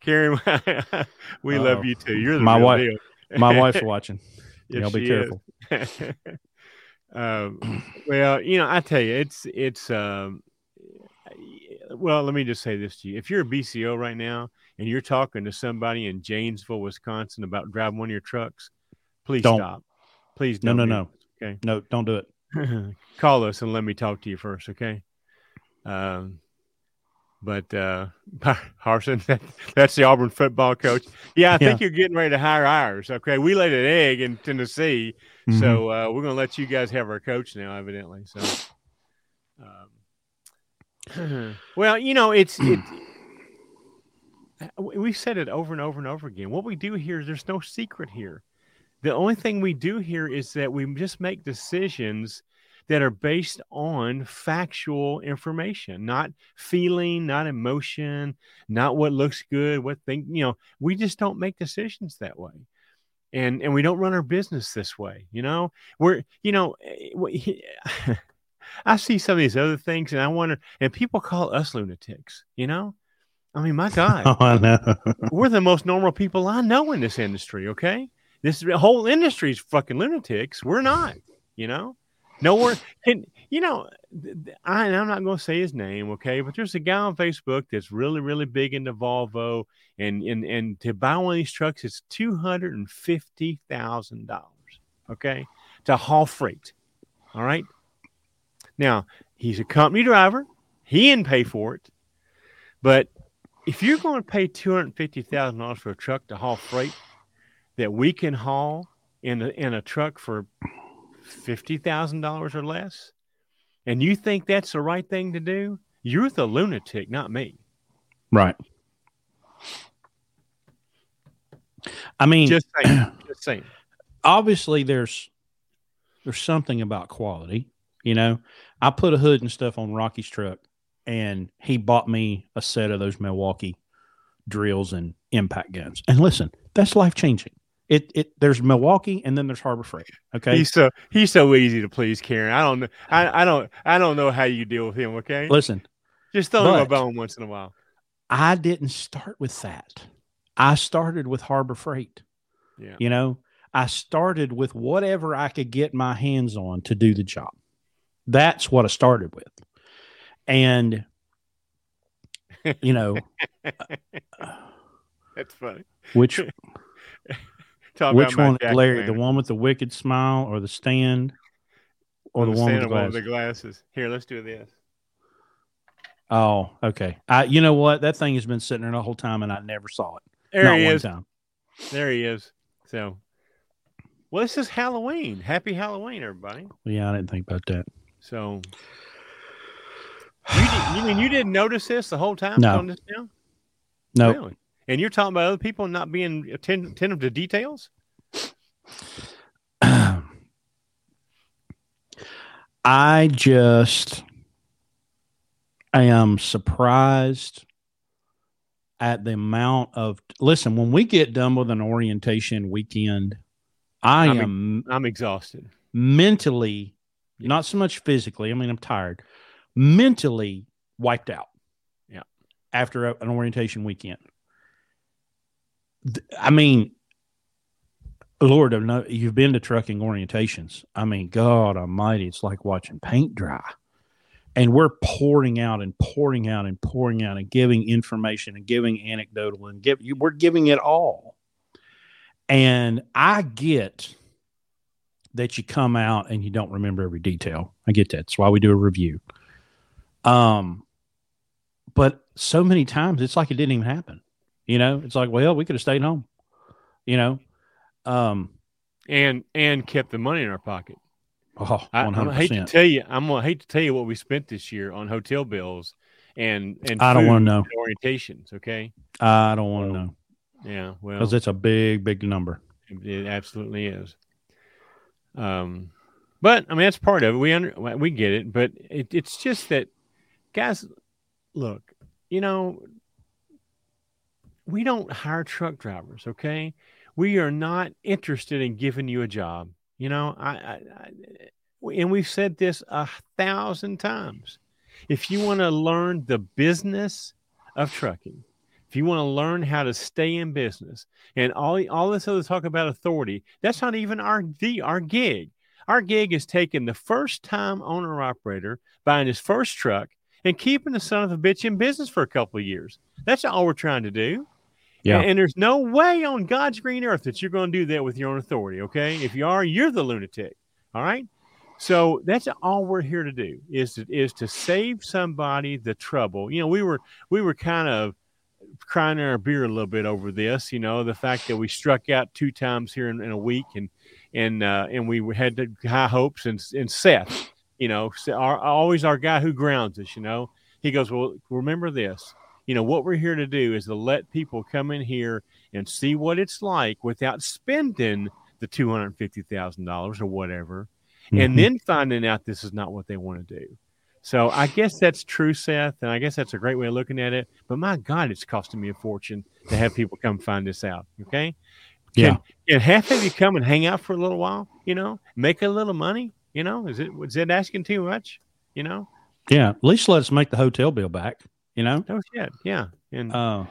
Karen, *laughs* we love Uh-oh. you too. You're the My wife-. My wife's *laughs* watching. Yes, Y'all be careful. um, well, you know, I tell you, it's it's. Um, well, let me just say this to you: if you're a BCO right now and you're talking to somebody in Janesville, Wisconsin, about driving one of your trucks, please Don't. stop. Please No, don't. no, do no. Okay. No, don't do it. *laughs* Call us and let me talk to you first, okay? Um, but uh, *laughs* Harsin, that, that's the Auburn football coach. Yeah, I think you're getting ready to hire ours. Okay, we laid an egg in Tennessee, Mhm. so uh, we're going to let you guys have our coach now, evidently. So, um, *clears throat* well, you know, it's it. *clears throat* We've said it over and over and over again. What we do here is there's no secret here. The only thing we do here is that we just make decisions that are based on factual information, not feeling, not emotion, not what looks good, what think, you know, we just don't make decisions that way. And and we don't run our business this way, you know. We're, you know, eh, we- *laughs* I see some of these other things and I wonder and people call us lunatics, you know? I mean, my God *laughs* Oh, I know. we're the most normal people I know in this industry. Okay, this whole industry is fucking lunatics. We're not, you know. Nowhere, and you know, I, I'm not going to say his name, okay, but there's a guy on Facebook that's really, really big into Volvo, and and and to buy one of these trucks, it's two hundred and fifty thousand dollars, okay, to haul freight. All right. Now he's a company driver. He didn't pay for it, but if you're going to pay two hundred fifty thousand dollars for a truck to haul freight that we can haul in a, in a truck for fifty thousand dollars or less, and you think that's the right thing to do, you're the lunatic, not me. right. I mean, Just saying. *clears throat* just saying. obviously there's there's something about quality. You know, I put a hood and stuff on Rocky's truck, and he bought me a set of those Milwaukee drills and impact guns. And listen, that's life changing. It it there's Milwaukee and then there's Harbor Freight. Okay, He's so he's so easy to please, Karen. I don't know. I, I don't I don't know how you deal with him. Okay, listen, just throw him a bone once in a while. I didn't start with that. I started with Harbor Freight. Yeah. You know, I started with whatever I could get my hands on to do the job. That's what I started with. And, you know, *laughs* That's funny. which Talk which one, Larry, the one with the wicked smile or the stand or the one with the one with the glasses. Here, let's do this. Oh, okay. I, you know what? That thing has been sitting there the whole time and I never saw it. There Not he one is. time. There he is. So, well, this is Halloween. Happy Halloween, everybody. Yeah, I didn't think about that. So, you, did, you mean you didn't notice this the whole time? No. On this now? No, Really? And you're talking about other people not being attentive to details? *clears throat* I just am surprised at the amount of listen when we get done with an orientation weekend I I mean- am I'm exhausted. mentally Yeah. not so much physically I mean I'm tired mentally wiped out Yeah. after a- an orientation weekend I mean Lord, I know you've been to trucking orientations. I mean, God Almighty, it's like watching paint dry. And we're pouring out and pouring out and pouring out and giving information and giving anecdotal and give we're giving it all. And I get that you come out and you don't remember every detail. I get that. That's why we do a review. Um, but so many times it's like it didn't even happen. You know, it's like, well, we could have stayed home. You know, um, and and kept the money in our pocket. Oh, I, I hate to tell you, I'm gonna hate to tell you what we spent this year on hotel bills and and I don't want to know orientations. Okay, I don't want to know. Yeah, well, because it's a big, big number. It absolutely is. Um, but I mean that's part of it. We under we get it, but it, it's just that, guys. Look, you know, we don't hire truck drivers. Okay, we are not interested in giving you a job. You know, I, I, I and we've said this a thousand times. If you want to learn the business of trucking, if you want to learn how to stay in business and all, all this other talk about authority, that's not even our the our gig. Our gig is taking the first time owner operator buying his first truck and keeping the son of a bitch in business for a couple of years. That's all we're trying to do. Yeah. And, and there's no way on God's green earth that you're going to do that with your own authority. Okay. If you are, you're the lunatic. All right. So that's all we're here to do is to, is to save somebody the trouble. You know, we were we were kind of crying our beer a little bit over this. You know, the fact that we struck out two times here in, in a week, and and uh, and we had high hopes. And and Seth, you know, our, always our guy who grounds us. You know, he goes, well, remember this. You know, what we're here to do is to let people come in here and see what it's like without spending the two hundred fifty thousand dollars or whatever, mm-hmm. and then finding out this is not what they want to do. So I guess that's true, Seth, and I guess that's a great way of looking at it. But my God, it's costing me a fortune to have people come find this out. Okay. Can, yeah. Can half of you come and hang out for a little while? You know, make a little money. You know, is it was it asking too much? You know. Yeah. At least let us make the hotel bill back. You know. Oh shit. Yeah. And uh,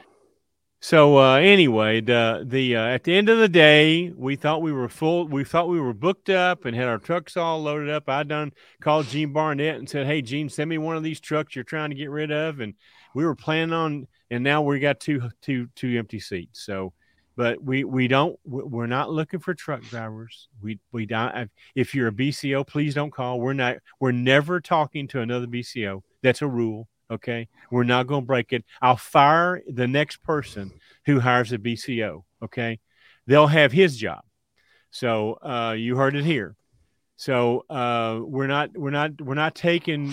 so uh, anyway, the the uh, at the end of the day, we thought we were full. We thought we were booked up and had our trucks all loaded up. I done called Gene Barnett and said, "Hey, Gene, send me one of these trucks you're trying to get rid of." And we were planning on, and now we got two two two empty seats. So, but we we don't we're not looking for truck drivers. We we don't. If you're a BCO, please don't call. We're not. We're never talking to another BCO. That's a rule. Okay. We're not going to break it. I'll fire the next person who hires a BCO. Okay. They'll have his job. So uh, you heard it here. So uh, we're not we're not we're not taking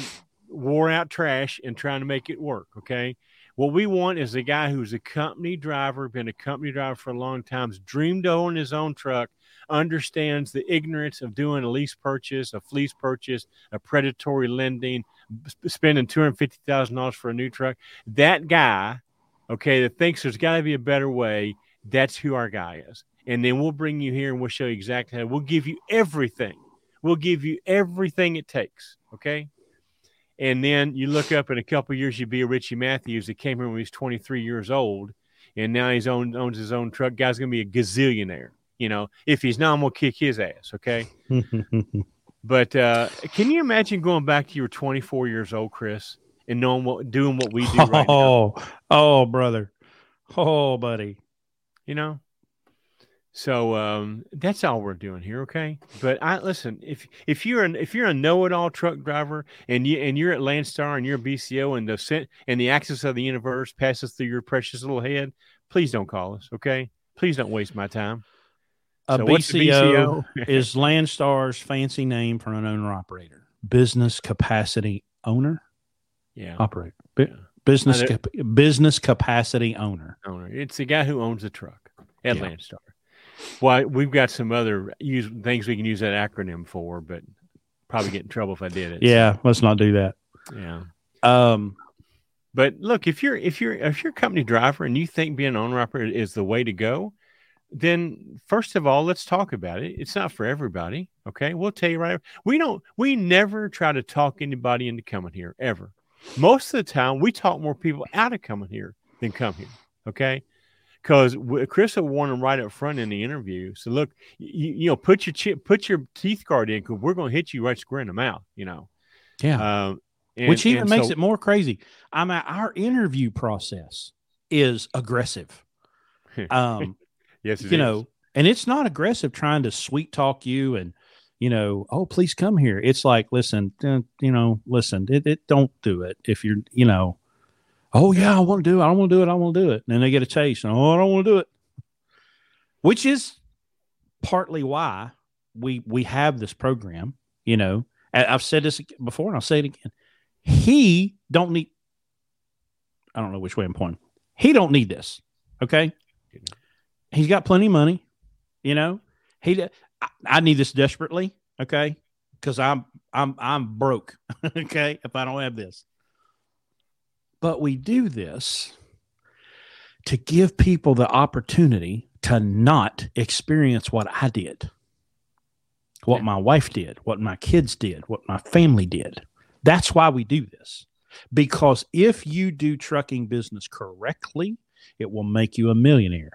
wore out trash and trying to make it work. Okay. What we want is a guy who's a company driver, been a company driver for a long time, dreamed of owning his own truck, understands the ignorance of doing a lease purchase, a fleece purchase, a predatory lending, spending two hundred fifty thousand dollars for a new truck. That guy, okay, that thinks there's got to be a better way. That's who our guy is. And then we'll bring you here and we'll show you exactly how. We'll give you everything. We'll give you everything it takes. Okay. And then you look up in a couple years, you'd be a Richie Matthews that came here when he was 23 years old, and now he's own, owns his own truck. Guy's gonna be a gazillionaire. You know, if he's not, I'm gonna kick his ass. Okay. *laughs* But uh, can you imagine going back to your 24 years old, Chris, and knowing what doing what we do right oh, now? Oh, brother. Oh, buddy. You know? So um, that's all we're doing here, okay? But I listen, if if you're an if you're a know-it-all truck driver and you and you're at Landstar and you're a BCO and the and the axis of the universe passes through your precious little head, please don't call us, okay? Please don't waste my time. A so BCO, BCO? *laughs* is Landstar's fancy name for an owner operator, business capacity owner. Yeah, operator, B- yeah. business cap- business capacity owner. Owner. It's the guy who owns the truck at yeah. Landstar. Well, we've got some other use things we can use that acronym for, but probably get in trouble if I did it. Yeah, so. let's not do that. Yeah. Um, but look, if you're if you're if you're a company driver and you think being an owner operator is the way to go, then first of all, let's talk about it. It's not for everybody. Okay. We'll tell you right. We don't, we never try to talk anybody into coming here ever. Most of the time, we talk more people out of coming here than come here. Okay. because Chris will warn him right up front in the interview. So look, you, you know, put your chip, put your teeth guard in because we're going to hit you right square in the mouth. You know. Yeah. Um, and, Which even makes so, it more crazy. I mean, our interview process is aggressive. *laughs* Um, yes, you is. know, and it's not aggressive trying to sweet talk you and you know, oh, please come here. It's like, listen, uh, you know, listen, it, it, don't do it if you're, you know, oh yeah, I want to do it. I want to do it. I want to do it. And then they get a chase. And, oh, I don't want to do it. Which is partly why we we have this program. You know, I've said this before, and I'll say it again. He don't need. I don't know which way I'm pointing. He don't need this. Okay, he's got plenty of money. You know, he. I, I need this desperately. Okay, because I'm I'm I'm broke. *laughs* okay, if I don't have this. But we do this to give people the opportunity to not experience what I did, what my wife did, what my kids did, what my family did. That's why we do this. Because if you do trucking business correctly, it will make you a millionaire.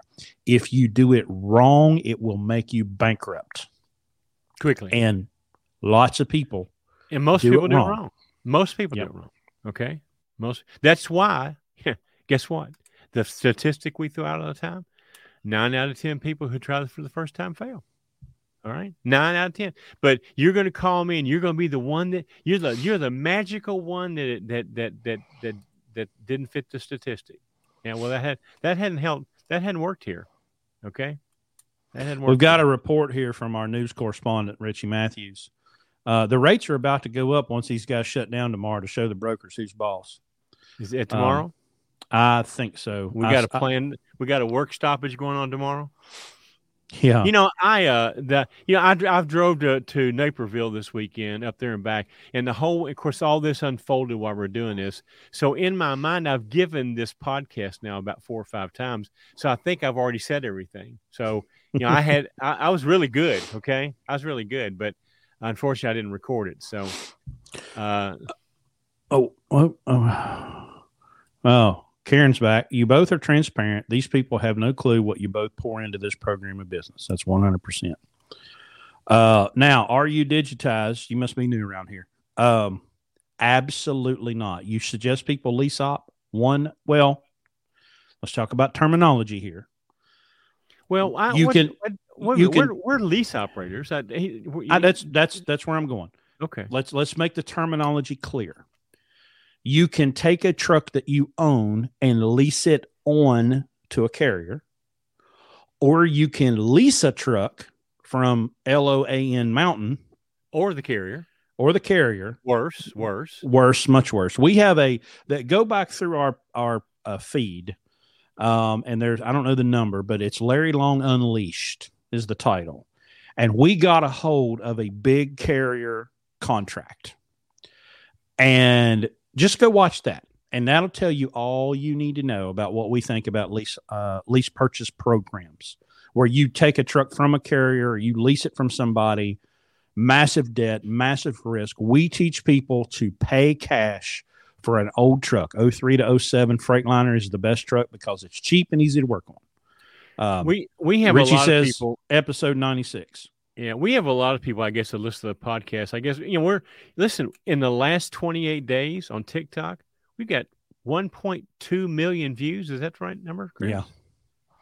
If you do it wrong, it will make you bankrupt quickly. And lots of people and most do people it do it wrong. Most people yep. do it wrong. Okay. Most that's why, *laughs* guess what? The statistic we throw out all the time nine out of 10 people who try this for the first time fail. All right. Nine out of 10. But you're going to call me and you're going to be the one that you're the, you're the magical one that, that, that, that, that, that didn't fit the statistic. Yeah. Well, that had, that hadn't helped. That hadn't worked here. Okay. That hadn't worked. We've got here. a report here from our news correspondent, Richie Matthews. Uh, the rates are about to go up once these guys shut down tomorrow to show the brokers who's boss. Is it tomorrow? Um, I think so. We got a plan. I, we got a work stoppage going on tomorrow. Yeah. You know, I uh the you know I I've drove to to Naperville this weekend up there and back, and the whole of course all this unfolded while we're doing this. So in my mind, I've given this podcast now about four or five times. So I think I've already said everything. So you know, I had *laughs* I, I was really good. Okay, I was really good, but unfortunately, I didn't record it. So. uh Oh, oh, oh. *sighs* Oh, Karen's back. You both are transparent. These people have no clue what you both pour into this program of business. That's 100%. Uh, now, are you digitized? You must be new around here. Um, absolutely not. You suggest people lease op one. Well, let's talk about terminology here. Well, I, you what, can. What, you we're, can, we're, lease operators. I, he, I, that's that's that's where I'm going. Okay. Let's let's make the terminology clear you can take a truck that you own and lease it on to a carrier, or you can lease a truck from Lone Mountain or the carrier or the carrier. Worse, worse, worse, much worse. We have a that go back through our our uh, feed, um, and there's I don't know the number, but it's Larry Long Unleashed is the title, and we got a hold of a big carrier contract, and just go watch that and that'll tell you all you need to know about what we think about lease uh, lease purchase programs where you take a truck from a carrier you lease it from somebody massive debt massive risk. We teach people to pay cash for an old truck. 03 to 07 freightliner is the best truck because it's cheap and easy to work on. Um, we we have Richie says people, episode 96 yeah, we have a lot of people, I guess, that listen to the podcast. I guess you know we're listen in the last 28 days on TikTok, we've got 1.2 million views. Is that the right number? Chris? Yeah.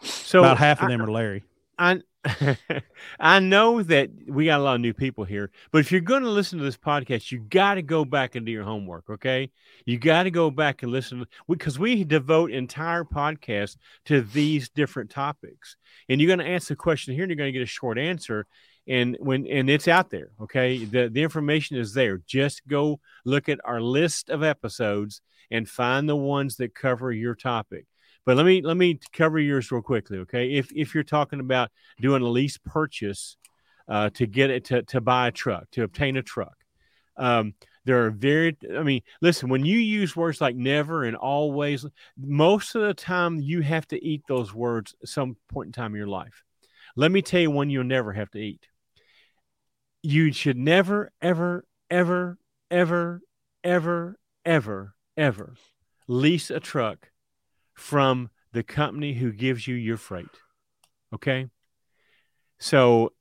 So about half of them I, are Larry. I *laughs* I know that we got a lot of new people here, but if you're going to listen to this podcast, you got to go back and do your homework. Okay, you got to go back and listen because we devote entire podcasts to these different topics, and you're going to answer the question here, and you're going to get a short answer and when and it's out there okay? The, the information is there. Just go look at our list of episodes and find the ones that cover your topic. But let me let me cover yours real quickly okay? If if you're talking about doing a lease purchase uh, to get it to, to buy a truck to obtain a truck um, there are very i mean listen when you use words like never and always most of the time you have to eat those words at some point in time in your life. Let me tell you one you'll never have to eat you should never, ever, ever, ever, ever, ever, ever lease a truck from the company who gives you your freight. Okay. So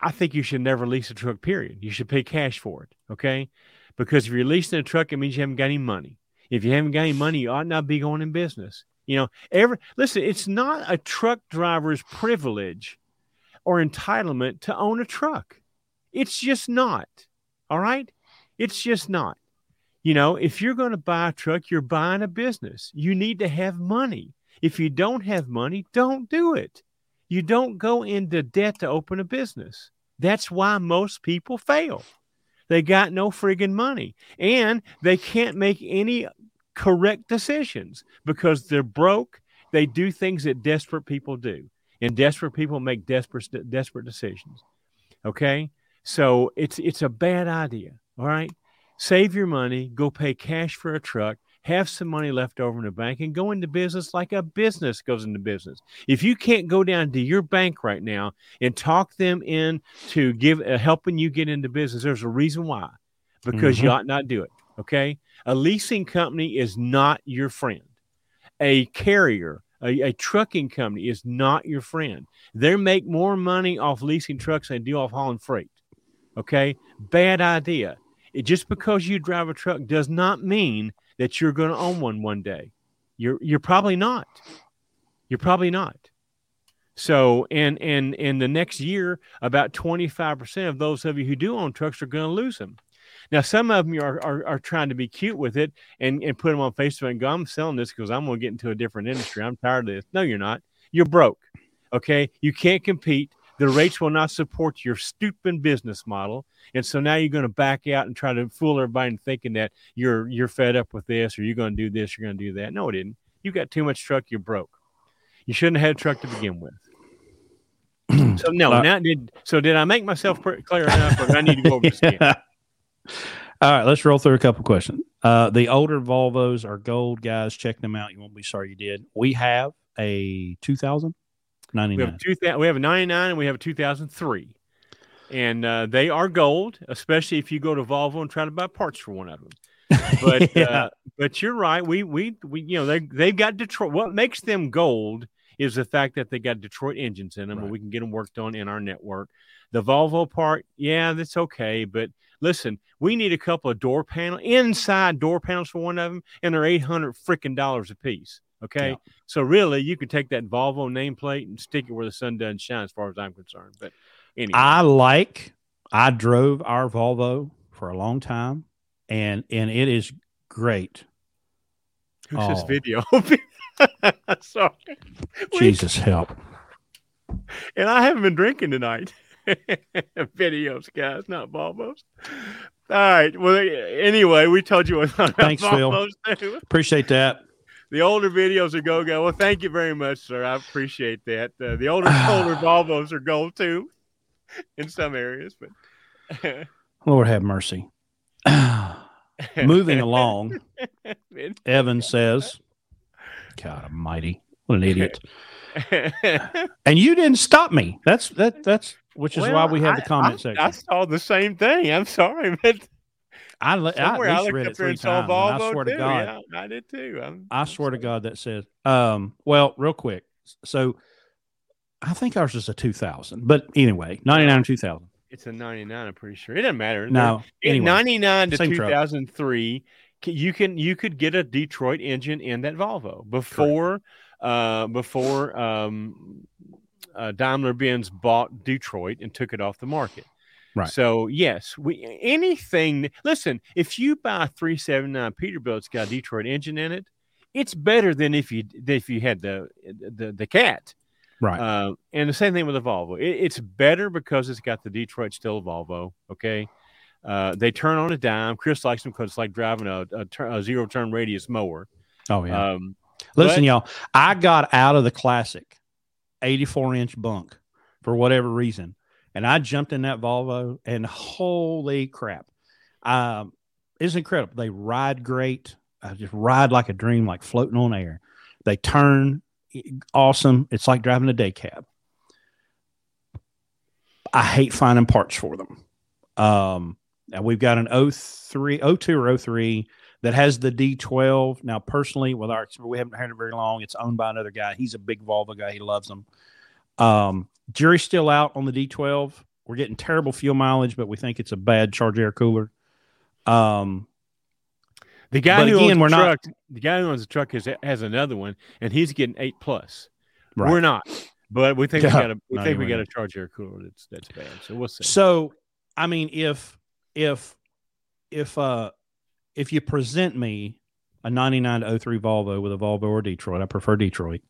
I think you should never lease a truck, period. You should pay cash for it. Okay. Because if you're leasing a truck, it means you haven't got any money. If you haven't got any money, you ought not be going in business. You know, every listen, it's not a truck driver's privilege or entitlement to own a truck. It's just not. All right. It's just not. You know, if you're going to buy a truck, you're buying a business. You need to have money. If you don't have money, don't do it. You don't go into debt to open a business. That's why most people fail. They got no friggin' money and they can't make any correct decisions because they're broke. They do things that desperate people do, and desperate people make desperate desperate decisions. Okay, so it's it's a bad idea. All right, save your money, go pay cash for a truck, have some money left over in the bank, and go into business like a business goes into business. If you can't go down to your bank right now and talk them in to give uh, helping you get into business, there's a reason why, because mm-hmm. you ought not do it. Okay, a leasing company is not your friend. A carrier, a, a, trucking company is not your friend. They make more money off leasing trucks than they do off hauling freight. Okay, bad idea. It, just because you drive a truck does not mean that you're going to own one one day. You're you're probably not. You're probably not. So, and and in the next year, about twenty five percent of those of you who do own trucks are going to lose them. Now, some of them are, are, are trying to be cute with it and, and put them on Facebook and go, I'm selling this because I'm going to get into a different industry. I'm tired of this. No, you're not. You're broke. Okay. You can't compete. The rates will not support your stupid business model. And so now you're going to back out and try to fool everybody into thinking that you're you're fed up with this or you're going to do this, you're going to do that. No, it didn't. You got too much truck, you're broke. You shouldn't have had a truck to begin with. *clears throat* so no, uh, now did so did I make myself clear enough or do I need to go over this *laughs* again? All right, let's roll through a couple questions. Uh, the older Volvos are gold, guys. Check them out. You won't be sorry you did. We have a 2000 99. We have, two, we have a 99 and we have a 2003. And uh, they are gold, especially if you go to Volvo and try to buy parts for one of them. *laughs* But yeah. uh, but you're right. We we we you know they they've got Detroit. What makes them gold is the fact that they got Detroit engines in them, right. and we can get them worked on in our network. The Volvo part, yeah, that's okay. But listen, we need a couple of door panel inside door panels for one of them, and they're eight hundred freaking dollars a piece. Okay, yeah. so really, you could take that Volvo nameplate and stick it where the sun doesn't shine, as far as I'm concerned. But anyway, I like. I drove our Volvo for a long time, and and it is great. Who's oh. this video? *laughs* Sorry. Jesus help. And I haven't been drinking tonight. *laughs* Videos, guys, not Volvos. All right. Well, anyway, we told you what. Thanks, Phil. Too. Appreciate that. The older videos are go go. Well, thank you very much, sir. I appreciate that. Uh, the older *sighs* older Volvos are gold too, in some areas, but *laughs* Lord have mercy. *laughs* Moving along, *laughs* Evan says, "God Almighty, what an idiot!" and you didn't stop me. That's that. That's which is well, why we have the comment I, section. I saw the same thing. I'm sorry, but I, I at least I read it three times. I swear too. to God, yeah, I did too. I'm, i swear to God that says. Um, well, real quick. So, I think ours is a 2000, but anyway, 99 2000. It's a 99. I'm pretty sure it doesn't matter. No, anyway, 99 to 2003. You can you could get a Detroit engine in that Volvo before uh, before um, uh, Daimler Benz bought Detroit and took it off the market. Right. So yes, we anything. Listen, if you buy a 379 Peterbilt, it's got a Detroit engine in it. It's better than if you if you had the the the cat. Right. Uh, and the same thing with the Volvo. It, it's better because it's got the Detroit still Volvo. Okay. Uh, they turn on a dime. Chris likes them because it's like driving a, a, a, zero turn radius mower. Oh yeah. Um, Listen, but, y'all, I got out of the classic 84 inch bunk for whatever reason. And I jumped in that Volvo and holy crap. Um, it's incredible. They ride great. I just ride like a dream, like floating on air. They turn awesome. It's like driving a day cab. I hate finding parts for them. Um, we've got an 03, 02 or 03 that has the D12. Now, personally, with our we haven't had it very long. It's owned by another guy. He's a big Volvo guy. He loves them. Um, jury's still out on the D12. We're getting terrible fuel mileage, but we think it's a bad charge air cooler. Um, the guy who again, owns the truck, not, the guy who owns the truck has, has another one, and he's getting eight plus. Right. We're not, but we think yeah, we got a We think we got a charge air cooler. That's that's bad. So we'll see. So, I mean, if if if uh if you present me a 99 to 03 Volvo with a Volvo or Detroit, I prefer Detroit.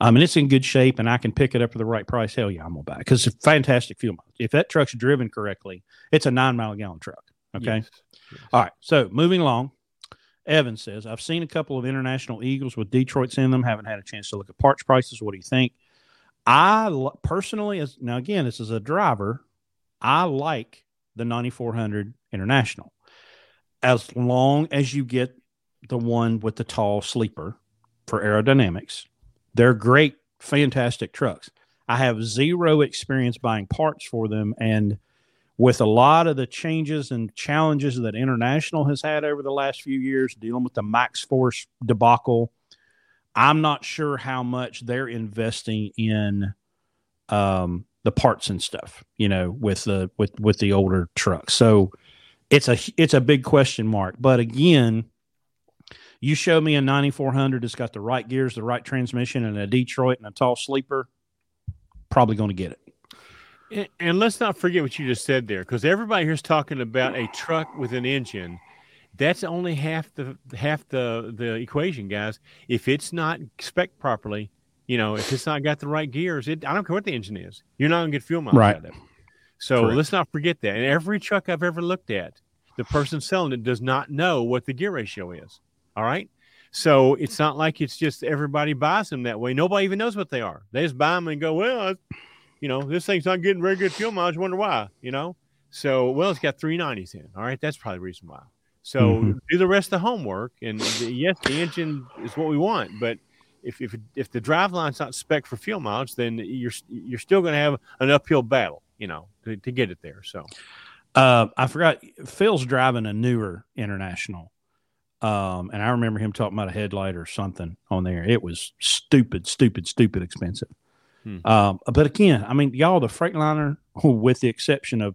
Um, and it's in good shape, and I can pick it up for the right price. Hell yeah, I'm gonna buy it because it's a fantastic fuel mileage. If that truck's driven correctly, it's a nine mile a gallon truck. Okay. Yes. Yes. All right. So moving along, Evan says, I've seen a couple of international Eagles with Detroits in them. Haven't had a chance to look at parts prices. What do you think? I personally, as now again, this is a driver. I like the 9400 International as long as you get the one with the tall sleeper for aerodynamics. They're great, fantastic trucks. I have zero experience buying parts for them. And with a lot of the changes and challenges that International has had over the last few years, dealing with the MaxxForce debacle, I'm not sure how much they're investing in um, the parts and stuff, you know, with the with with the older trucks. So it's a it's a big question mark. But again, you show me a 9400 that's got the right gears, the right transmission, and a Detroit and a tall sleeper, probably going to get it. And, and let's not forget what you just said there, because everybody here's talking about a truck with an engine. That's only half the half the the equation, guys. If it's not spec properly, you know, if it's not got the right gears, it I don't care what the engine is, you're not gonna get fuel mileage right. out of it. So Correct. let's not forget that. And every truck I've ever looked at, the person selling it does not know what the gear ratio is. All right. So it's not like it's just everybody buys them that way. Nobody even knows what they are. They just buy them and go, well, you know, this thing's not getting very good fuel mileage. Wonder why, you know? So, well, it's got 390s in. All right. That's probably the reason why. So mm-hmm. do the rest of the homework. And the, yes, the engine is what we want, but if, if, if the drive line's not spec for fuel mileage, then you're, you're still going to have an uphill battle, you know, to, to get it there. So, uh, I forgot Phil's driving a newer international. Um, and I remember him talking about a headlight or something on there. It was stupid, stupid, stupid expensive. Hmm. Um, but again, I mean, y'all, the Freightliner, *laughs* with the exception of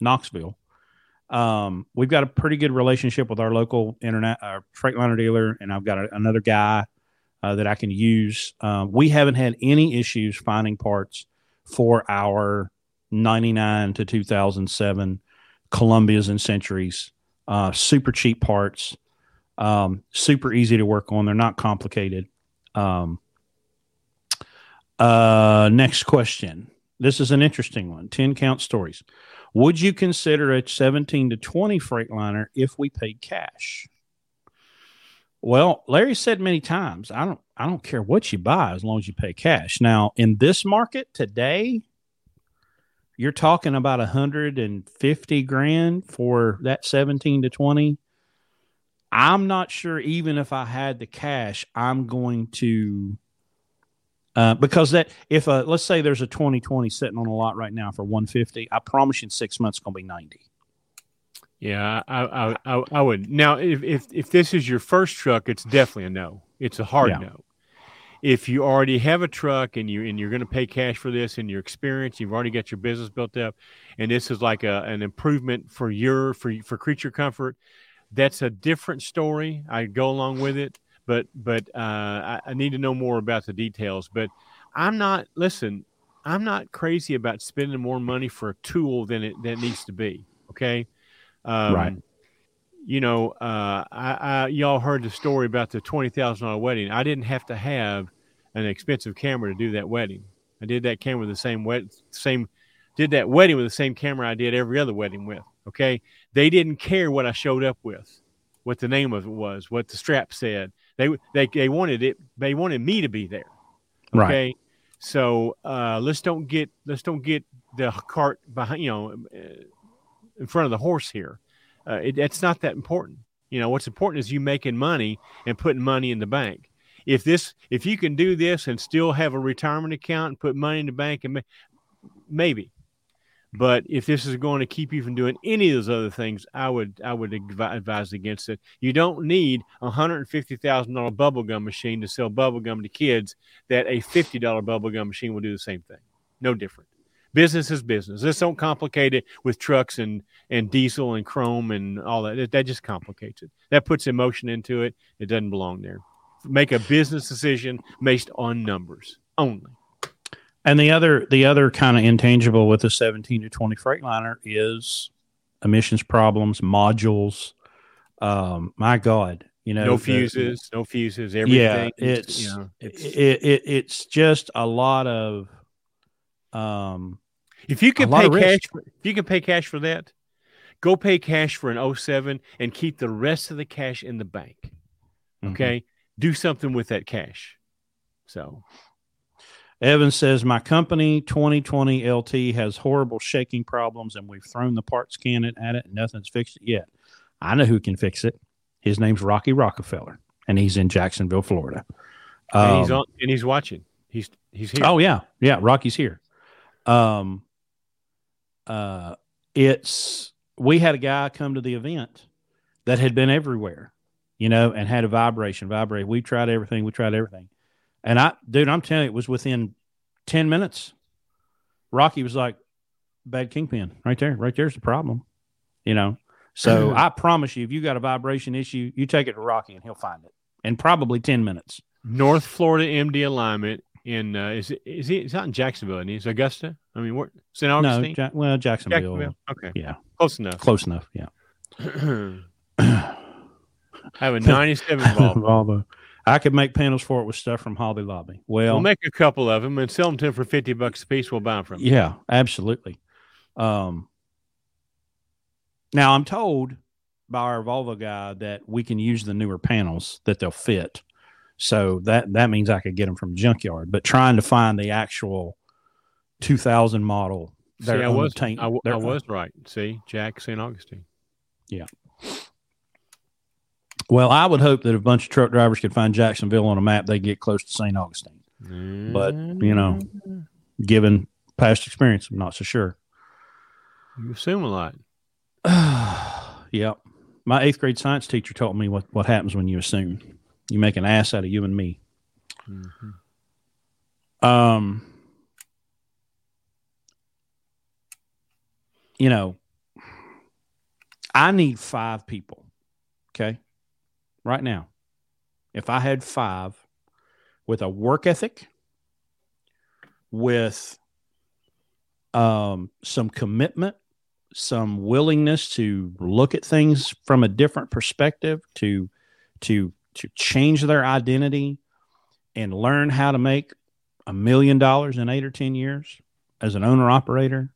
Knoxville, um, we've got a pretty good relationship with our local internet, our Freightliner dealer, and I've got a, another guy uh, that I can use. Um, we haven't had any issues finding parts for our 99 to 2007 Columbias and Centuries. Uh, super cheap parts, um, super easy to work on. They're not complicated. Um, uh, next question. This is an interesting one 10 count stories. Would you consider a 17 to 20 Freightliner if we paid cash? Well, Larry said many times, I don't I don't care what you buy as long as you pay cash. Now, in this market today, you're talking about 150 grand for that 17 to 20. I'm not sure even if I had the cash, I'm going to uh, because that if a let's say there's a 2020 sitting on a lot right now for 150, I promise you in six months it's going to be 90. Yeah, I, I, I, would. Now, if, if if this is your first truck, it's definitely a no. It's a hard yeah. no. If you already have a truck and you and you're going to pay cash for this and your experience, you've already got your business built up, and this is like a, an improvement for your for for creature comfort, that's a different story. I go along with it, but but uh, I, I need to know more about the details. But I'm not. Listen, I'm not crazy about spending more money for a tool than it that needs to be. Okay um, right. You know, uh, I, I, y'all heard the story about the twenty thousand dollar wedding. I didn't have to have an expensive camera to do that wedding. I did that camera with the same wet, same, did that wedding with the same camera I did every other wedding with. Okay, they didn't care what I showed up with, what the name of it was, what the strap said. They they they wanted it. They wanted me to be there. Okay, right. so uh, let's don't get let's don't get the cart behind. You know in front of the horse here. Uh, it, it's not that important. You know, what's important is you making money and putting money in the bank. If this, if you can do this and still have a retirement account and put money in the bank, and maybe, But if this is going to keep you from doing any of those other things, I would I would advise against it. You don't need a hundred and fifty thousand dollar bubblegum machine to sell bubblegum to kids. That a fifty dollar bubblegum machine will do the same thing. No different. Business is business. Let's don't complicate it with trucks and and diesel and chrome and all that. That just complicates it. That puts emotion into it. It doesn't belong there. Make a business decision based on numbers only. And the other the other kind of intangible with the 17 to 20 Freightliner is emissions problems, modules. Um, my God, you know, no fuses, the, no fuses, everything. Yeah, it's, you know, it's it, it, it's just a lot of um if you can pay cash for, if you can pay cash for that, go pay cash for an 07 and keep the rest of the cash in the bank. Mm-hmm. Okay? Mm-hmm. Do something with that cash. So Evan says, My company 2020 LT has horrible shaking problems and we've thrown the parts can at it and nothing's fixed it yet. I know who can fix it. His name's Rocky Rockefeller and he's in Jacksonville, Florida. Um, and he's um, on and he's watching. He's he's here. Oh yeah. Yeah, Rocky's here. Um uh it's we had a guy come to the event that had been everywhere, you know, and had a vibration, vibrate. We tried everything, we tried everything. And I, dude, I'm telling you, it was within 10 minutes. Rocky was like, bad kingpin right there. Right there's the problem, you know? So I promise you, if you got a vibration issue, you take it to Rocky and he'll find it in probably 10 minutes. North Florida MD alignment in, uh, is it, is he, it's not in Jacksonville, is It's Augusta. I mean, what, St. Augustine? No, ja- well, Jacksonville. Jacksonville. Okay. Yeah. Close enough. Close enough. Yeah. I *clears throat* have a 97 *clears throat* Volvo. Volvo. I could make panels for it with stuff from Hobby Lobby. Well, we'll make a couple of them and sell them to them for fifty bucks a piece. We'll buy them from. You. Yeah, absolutely. Um, now I'm told by our Volvo guy that we can use the newer panels that they'll fit. So that that means I could get them from junkyard. But trying to find the actual 2000 model, See, I was I, I was right. See, Jack St. Augustine. Yeah. Well, I would hope that if a bunch of truck drivers could find Jacksonville on a map, they'd get close to St. Augustine. Mm-hmm. But, you know, given past experience, I'm not so sure. You assume a lot. *sighs* yeah. My eighth grade science teacher taught me what, what happens when you assume. You make an ass out of you and me. Mm-hmm. Um, you know, I need five people. Okay right now, if I had five with a work ethic, with um, some commitment, some willingness to look at things from a different perspective, to to to change their identity and learn how to make a million dollars in eight or ten years as an owner operator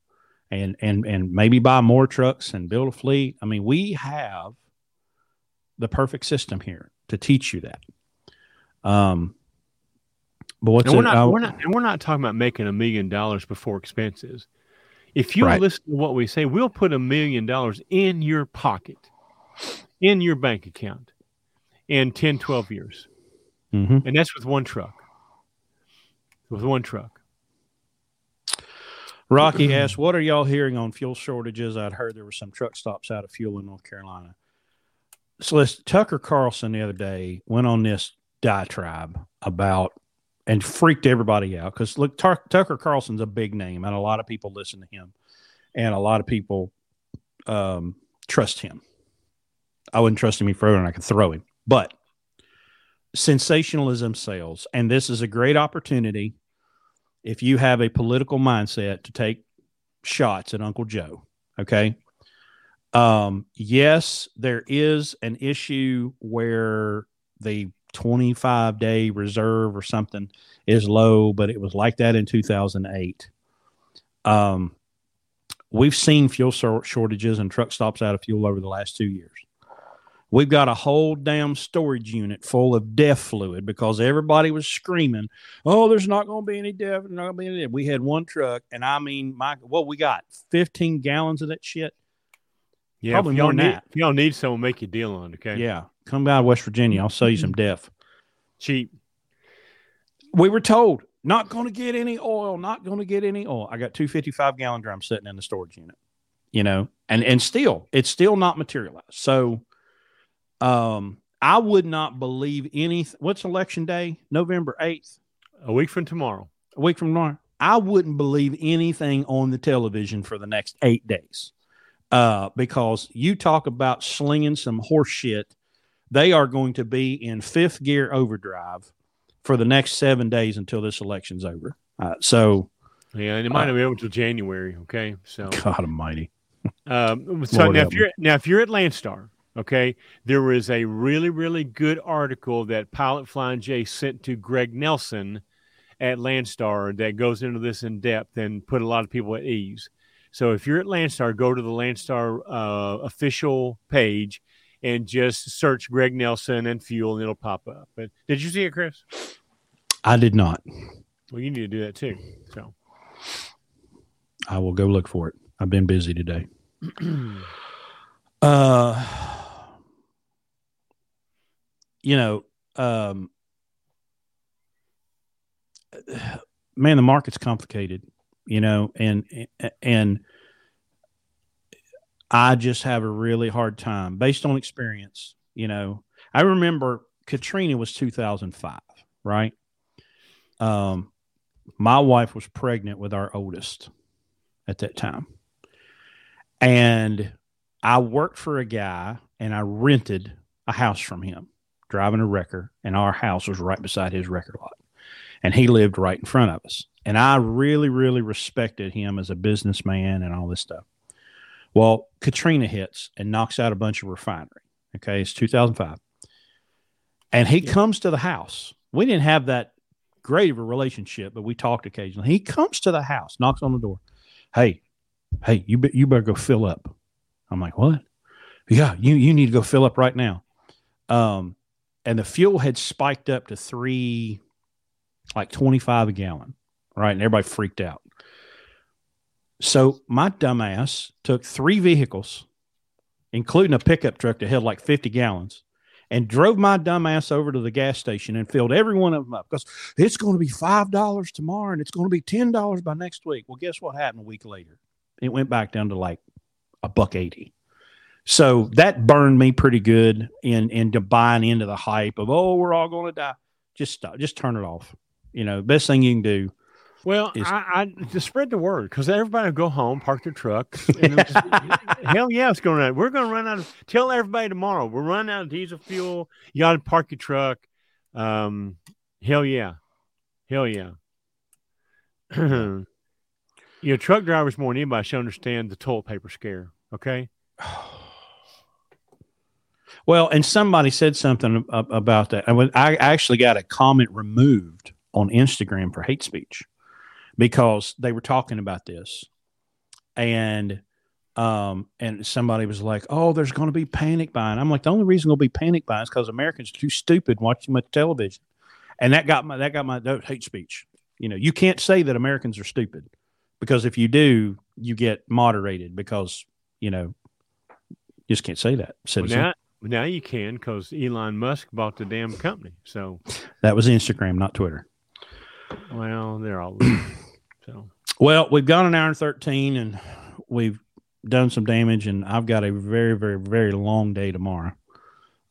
and and and maybe buy more trucks and build a fleet. I mean, we have the perfect system here to teach you that. Um, but what's and we're, not, we're not, and we're not talking about making a million dollars before expenses. If you right. listen to what we say, we'll put a million dollars in your pocket, in your bank account in 10, 12 years. Mm-hmm. And that's with one truck. With one truck. Rocky asked, What are y'all hearing on fuel shortages? I'd heard there were some truck stops out of fuel in North Carolina so listen, Tucker Carlson the other day went on this diatribe about and freaked everybody out because look, Tucker Carlson's a big name and a lot of people listen to him and a lot of people um, trust him. I wouldn't trust him any further and I could throw him, but sensationalism sells. And this is a great opportunity if you have a political mindset to take shots at Uncle Joe. Okay. Um, yes, there is an issue where the 25 day reserve or something is low, but it was like that in 2008. Um, we've seen fuel shortages and truck stops out of fuel over the last two years. We've got a whole damn storage unit full of DEF fluid because everybody was screaming, "Oh, there's not going to be any DEF. There's not going to be any." We had one truck, and I mean, my what we got 15 gallons of that shit yeah, probably more than need, that. If y'all need someone, make you deal on. Okay. Yeah, come out West Virginia. I'll sell you some DEF. Cheap. We were told not going to get any oil, not going to get any oil. I got two fifty-five gallon drums sitting in the storage unit, you know, and, and still, it's still not materialized. So, um, I would not believe any. What's election day? November 8th. A week from tomorrow. A week from tomorrow. I wouldn't believe anything on the television for the next eight days. Uh, because you talk about slinging some horse shit. They are going to be in fifth gear overdrive for the next seven days until this election's over. Uh, so, yeah, and it might not be over until January. Okay, so *laughs* God Almighty. Um, so now, if you're now if you're at Landstar, okay, there was a really really good article that Pilot Flying J sent to Greg Nelson at Landstar that goes into this in depth and put a lot of people at ease. So if you're at Landstar, go to the Landstar uh, official page and just search Greg Nelson and fuel, and it'll pop up. But did you see it, Chris? I did not. Well, you need to do that too. So I will go look for it. I've been busy today. *clears throat* uh, you know, um, *sighs* man, the market's complicated, you know, and and I just have a really hard time based on experience. You know, I remember Katrina was 2005, right? Um, my wife was pregnant with our oldest at that time, and I worked for a guy and I rented a house from him, driving a wrecker, and our house was right beside his record lot and he lived right in front of us. And I really, really respected him as a businessman and all this stuff. Well, Katrina hits and knocks out a bunch of refinery. Okay, it's 2005. And he yeah. comes to the house. We didn't have that great of a relationship, but we talked occasionally. He comes to the house, knocks on the door. Hey, hey, you be, you better go fill up. I'm like, what? Yeah, you you need to go fill up right now. Um, and the fuel had spiked up to three like 25 a gallon, right? And everybody freaked out. So my dumbass took three vehicles, including a pickup truck that held like 50 gallons, and drove my dumbass over to the gas station and filled every one of them up because it's going to be $5 tomorrow and it's going to be $10 by next week. Well, guess what happened a week later? It went back down to like a buck 80. So that burned me pretty good in, in buying into the hype of, oh, we're all going to die. Just stop, just turn it off. You know, best thing you can do. Well, is, I, I just spread the word because everybody will go home, park their trucks. *laughs* Just, hell yeah, it's going to. We're going to run out of. Tell everybody tomorrow we're running out of diesel fuel. You got to park your truck. Um, hell yeah, hell yeah. *clears throat* your truck drivers more than anybody should understand the toilet paper scare. Okay. Well, and somebody said something about that. I actually got a comment removed on Instagram for hate speech because they were talking about this. And um, and somebody was like, "Oh, there's going to be panic buying." I'm like, "The only reason there'll be panic buying is because Americans are too stupid watching much television," and that got my that got my that hate speech. You know, you can't say that Americans are stupid because if you do, you get moderated because you know you just can't say that. Citizen. Well, now, now you can because Elon Musk bought the damn company. So that was Instagram, not Twitter. Well, they're all so. Well, we've gone an hour and thirteen, and we've done some damage, and I've got a very, very, very long day tomorrow.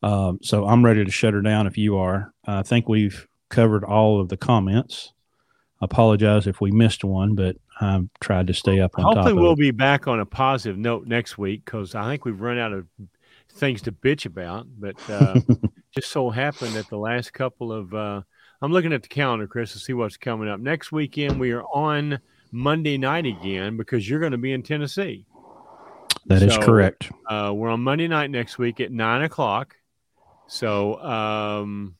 Um, so I'm ready to shut her down. If you are, I think we've covered all of the comments. I apologize if we missed one, but I've tried to stay up on Hopefully, top. we'll it. be back on a positive note next week because I think we've run out of things to bitch about. But uh, *laughs* just so happened that the last couple of uh, I'm looking at the calendar, Chris, to see what's coming up. Next weekend, we are on Monday night again because you're going to be in Tennessee. That so, is correct. Uh, we're on Monday night next week at nine o'clock. So, um,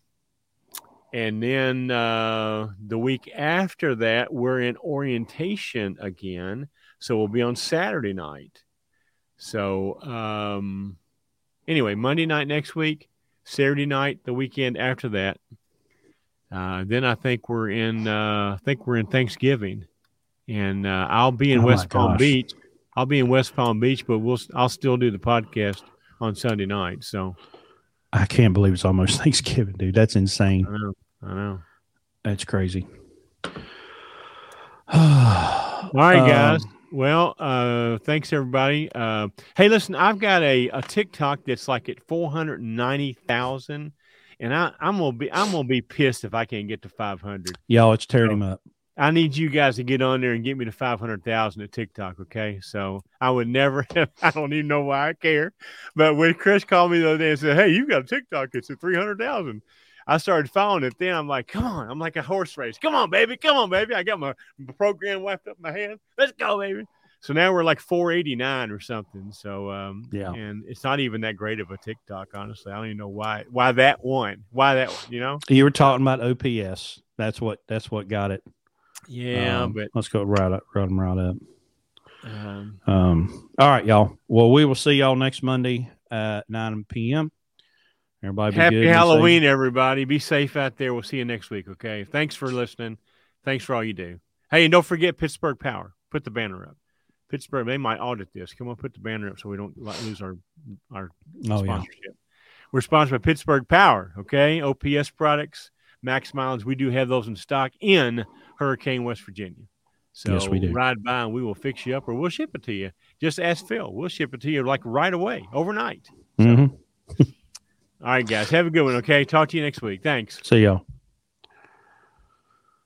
and then uh, the week after that, we're in orientation again. So we'll be on Saturday night. So, um, anyway, Monday night next week, Saturday night, the weekend after that, uh, then I think we're in. Uh, I think we're in Thanksgiving, and uh, I'll be in oh West Palm Beach. I'll be in West Palm Beach, but we'll. I'll still do the podcast on Sunday night. So I can't believe it's almost *laughs* Thanksgiving, dude. That's insane. I know. I know. That's crazy. *sighs* All right, guys. Um, well, uh, thanks everybody. Uh, hey, listen, I've got a, a TikTok that's like at four hundred ninety thousand, and I, I'm gonna be I'm gonna be pissed if I can't get to five hundred. Y'all, it's tearing so, him up. I need you guys to get on there and get me to 500,000 at TikTok. Okay. So I would never, have, *laughs* I don't even know why I care. But when Chris called me the other day and said, Hey, you got a TikTok, it's at 300,000. I started following it. Then I'm like, come on. I'm like a horse race. Come on, baby. Come on, baby. I got my program wiped up in my hand. Let's go, baby. So now we're like 489 or something. So um, yeah, and it's not even that great of a TikTok, honestly. I don't even know why why that one, why that one. You know, you were talking about OPS. That's what that's what got it. Yeah, um, but let's go right up, right them right up. Um, um, all right, y'all. Well, we will see y'all next Monday at 9 p.m. Everybody, happy Halloween, everybody. Be safe out there. We'll see you next week. Okay. Thanks for listening. Thanks for all you do. Hey, and don't forget Pittsburgh Power. Put the banner up. Pittsburgh, they might audit this. Come on, put the banner up so we don't lose our our oh, sponsorship. Yeah. We're sponsored by Pittsburgh Power. Okay, OPS products, max mileage. We do have those in stock in Hurricane, West Virginia. So yes, we do. ride by and we will fix you up or we'll ship it to you. Just ask Phil. We'll ship it to you like right away, overnight. So, mm-hmm. *laughs* all right, guys. Have a good one. Okay. Talk to you next week. Thanks. See y'all.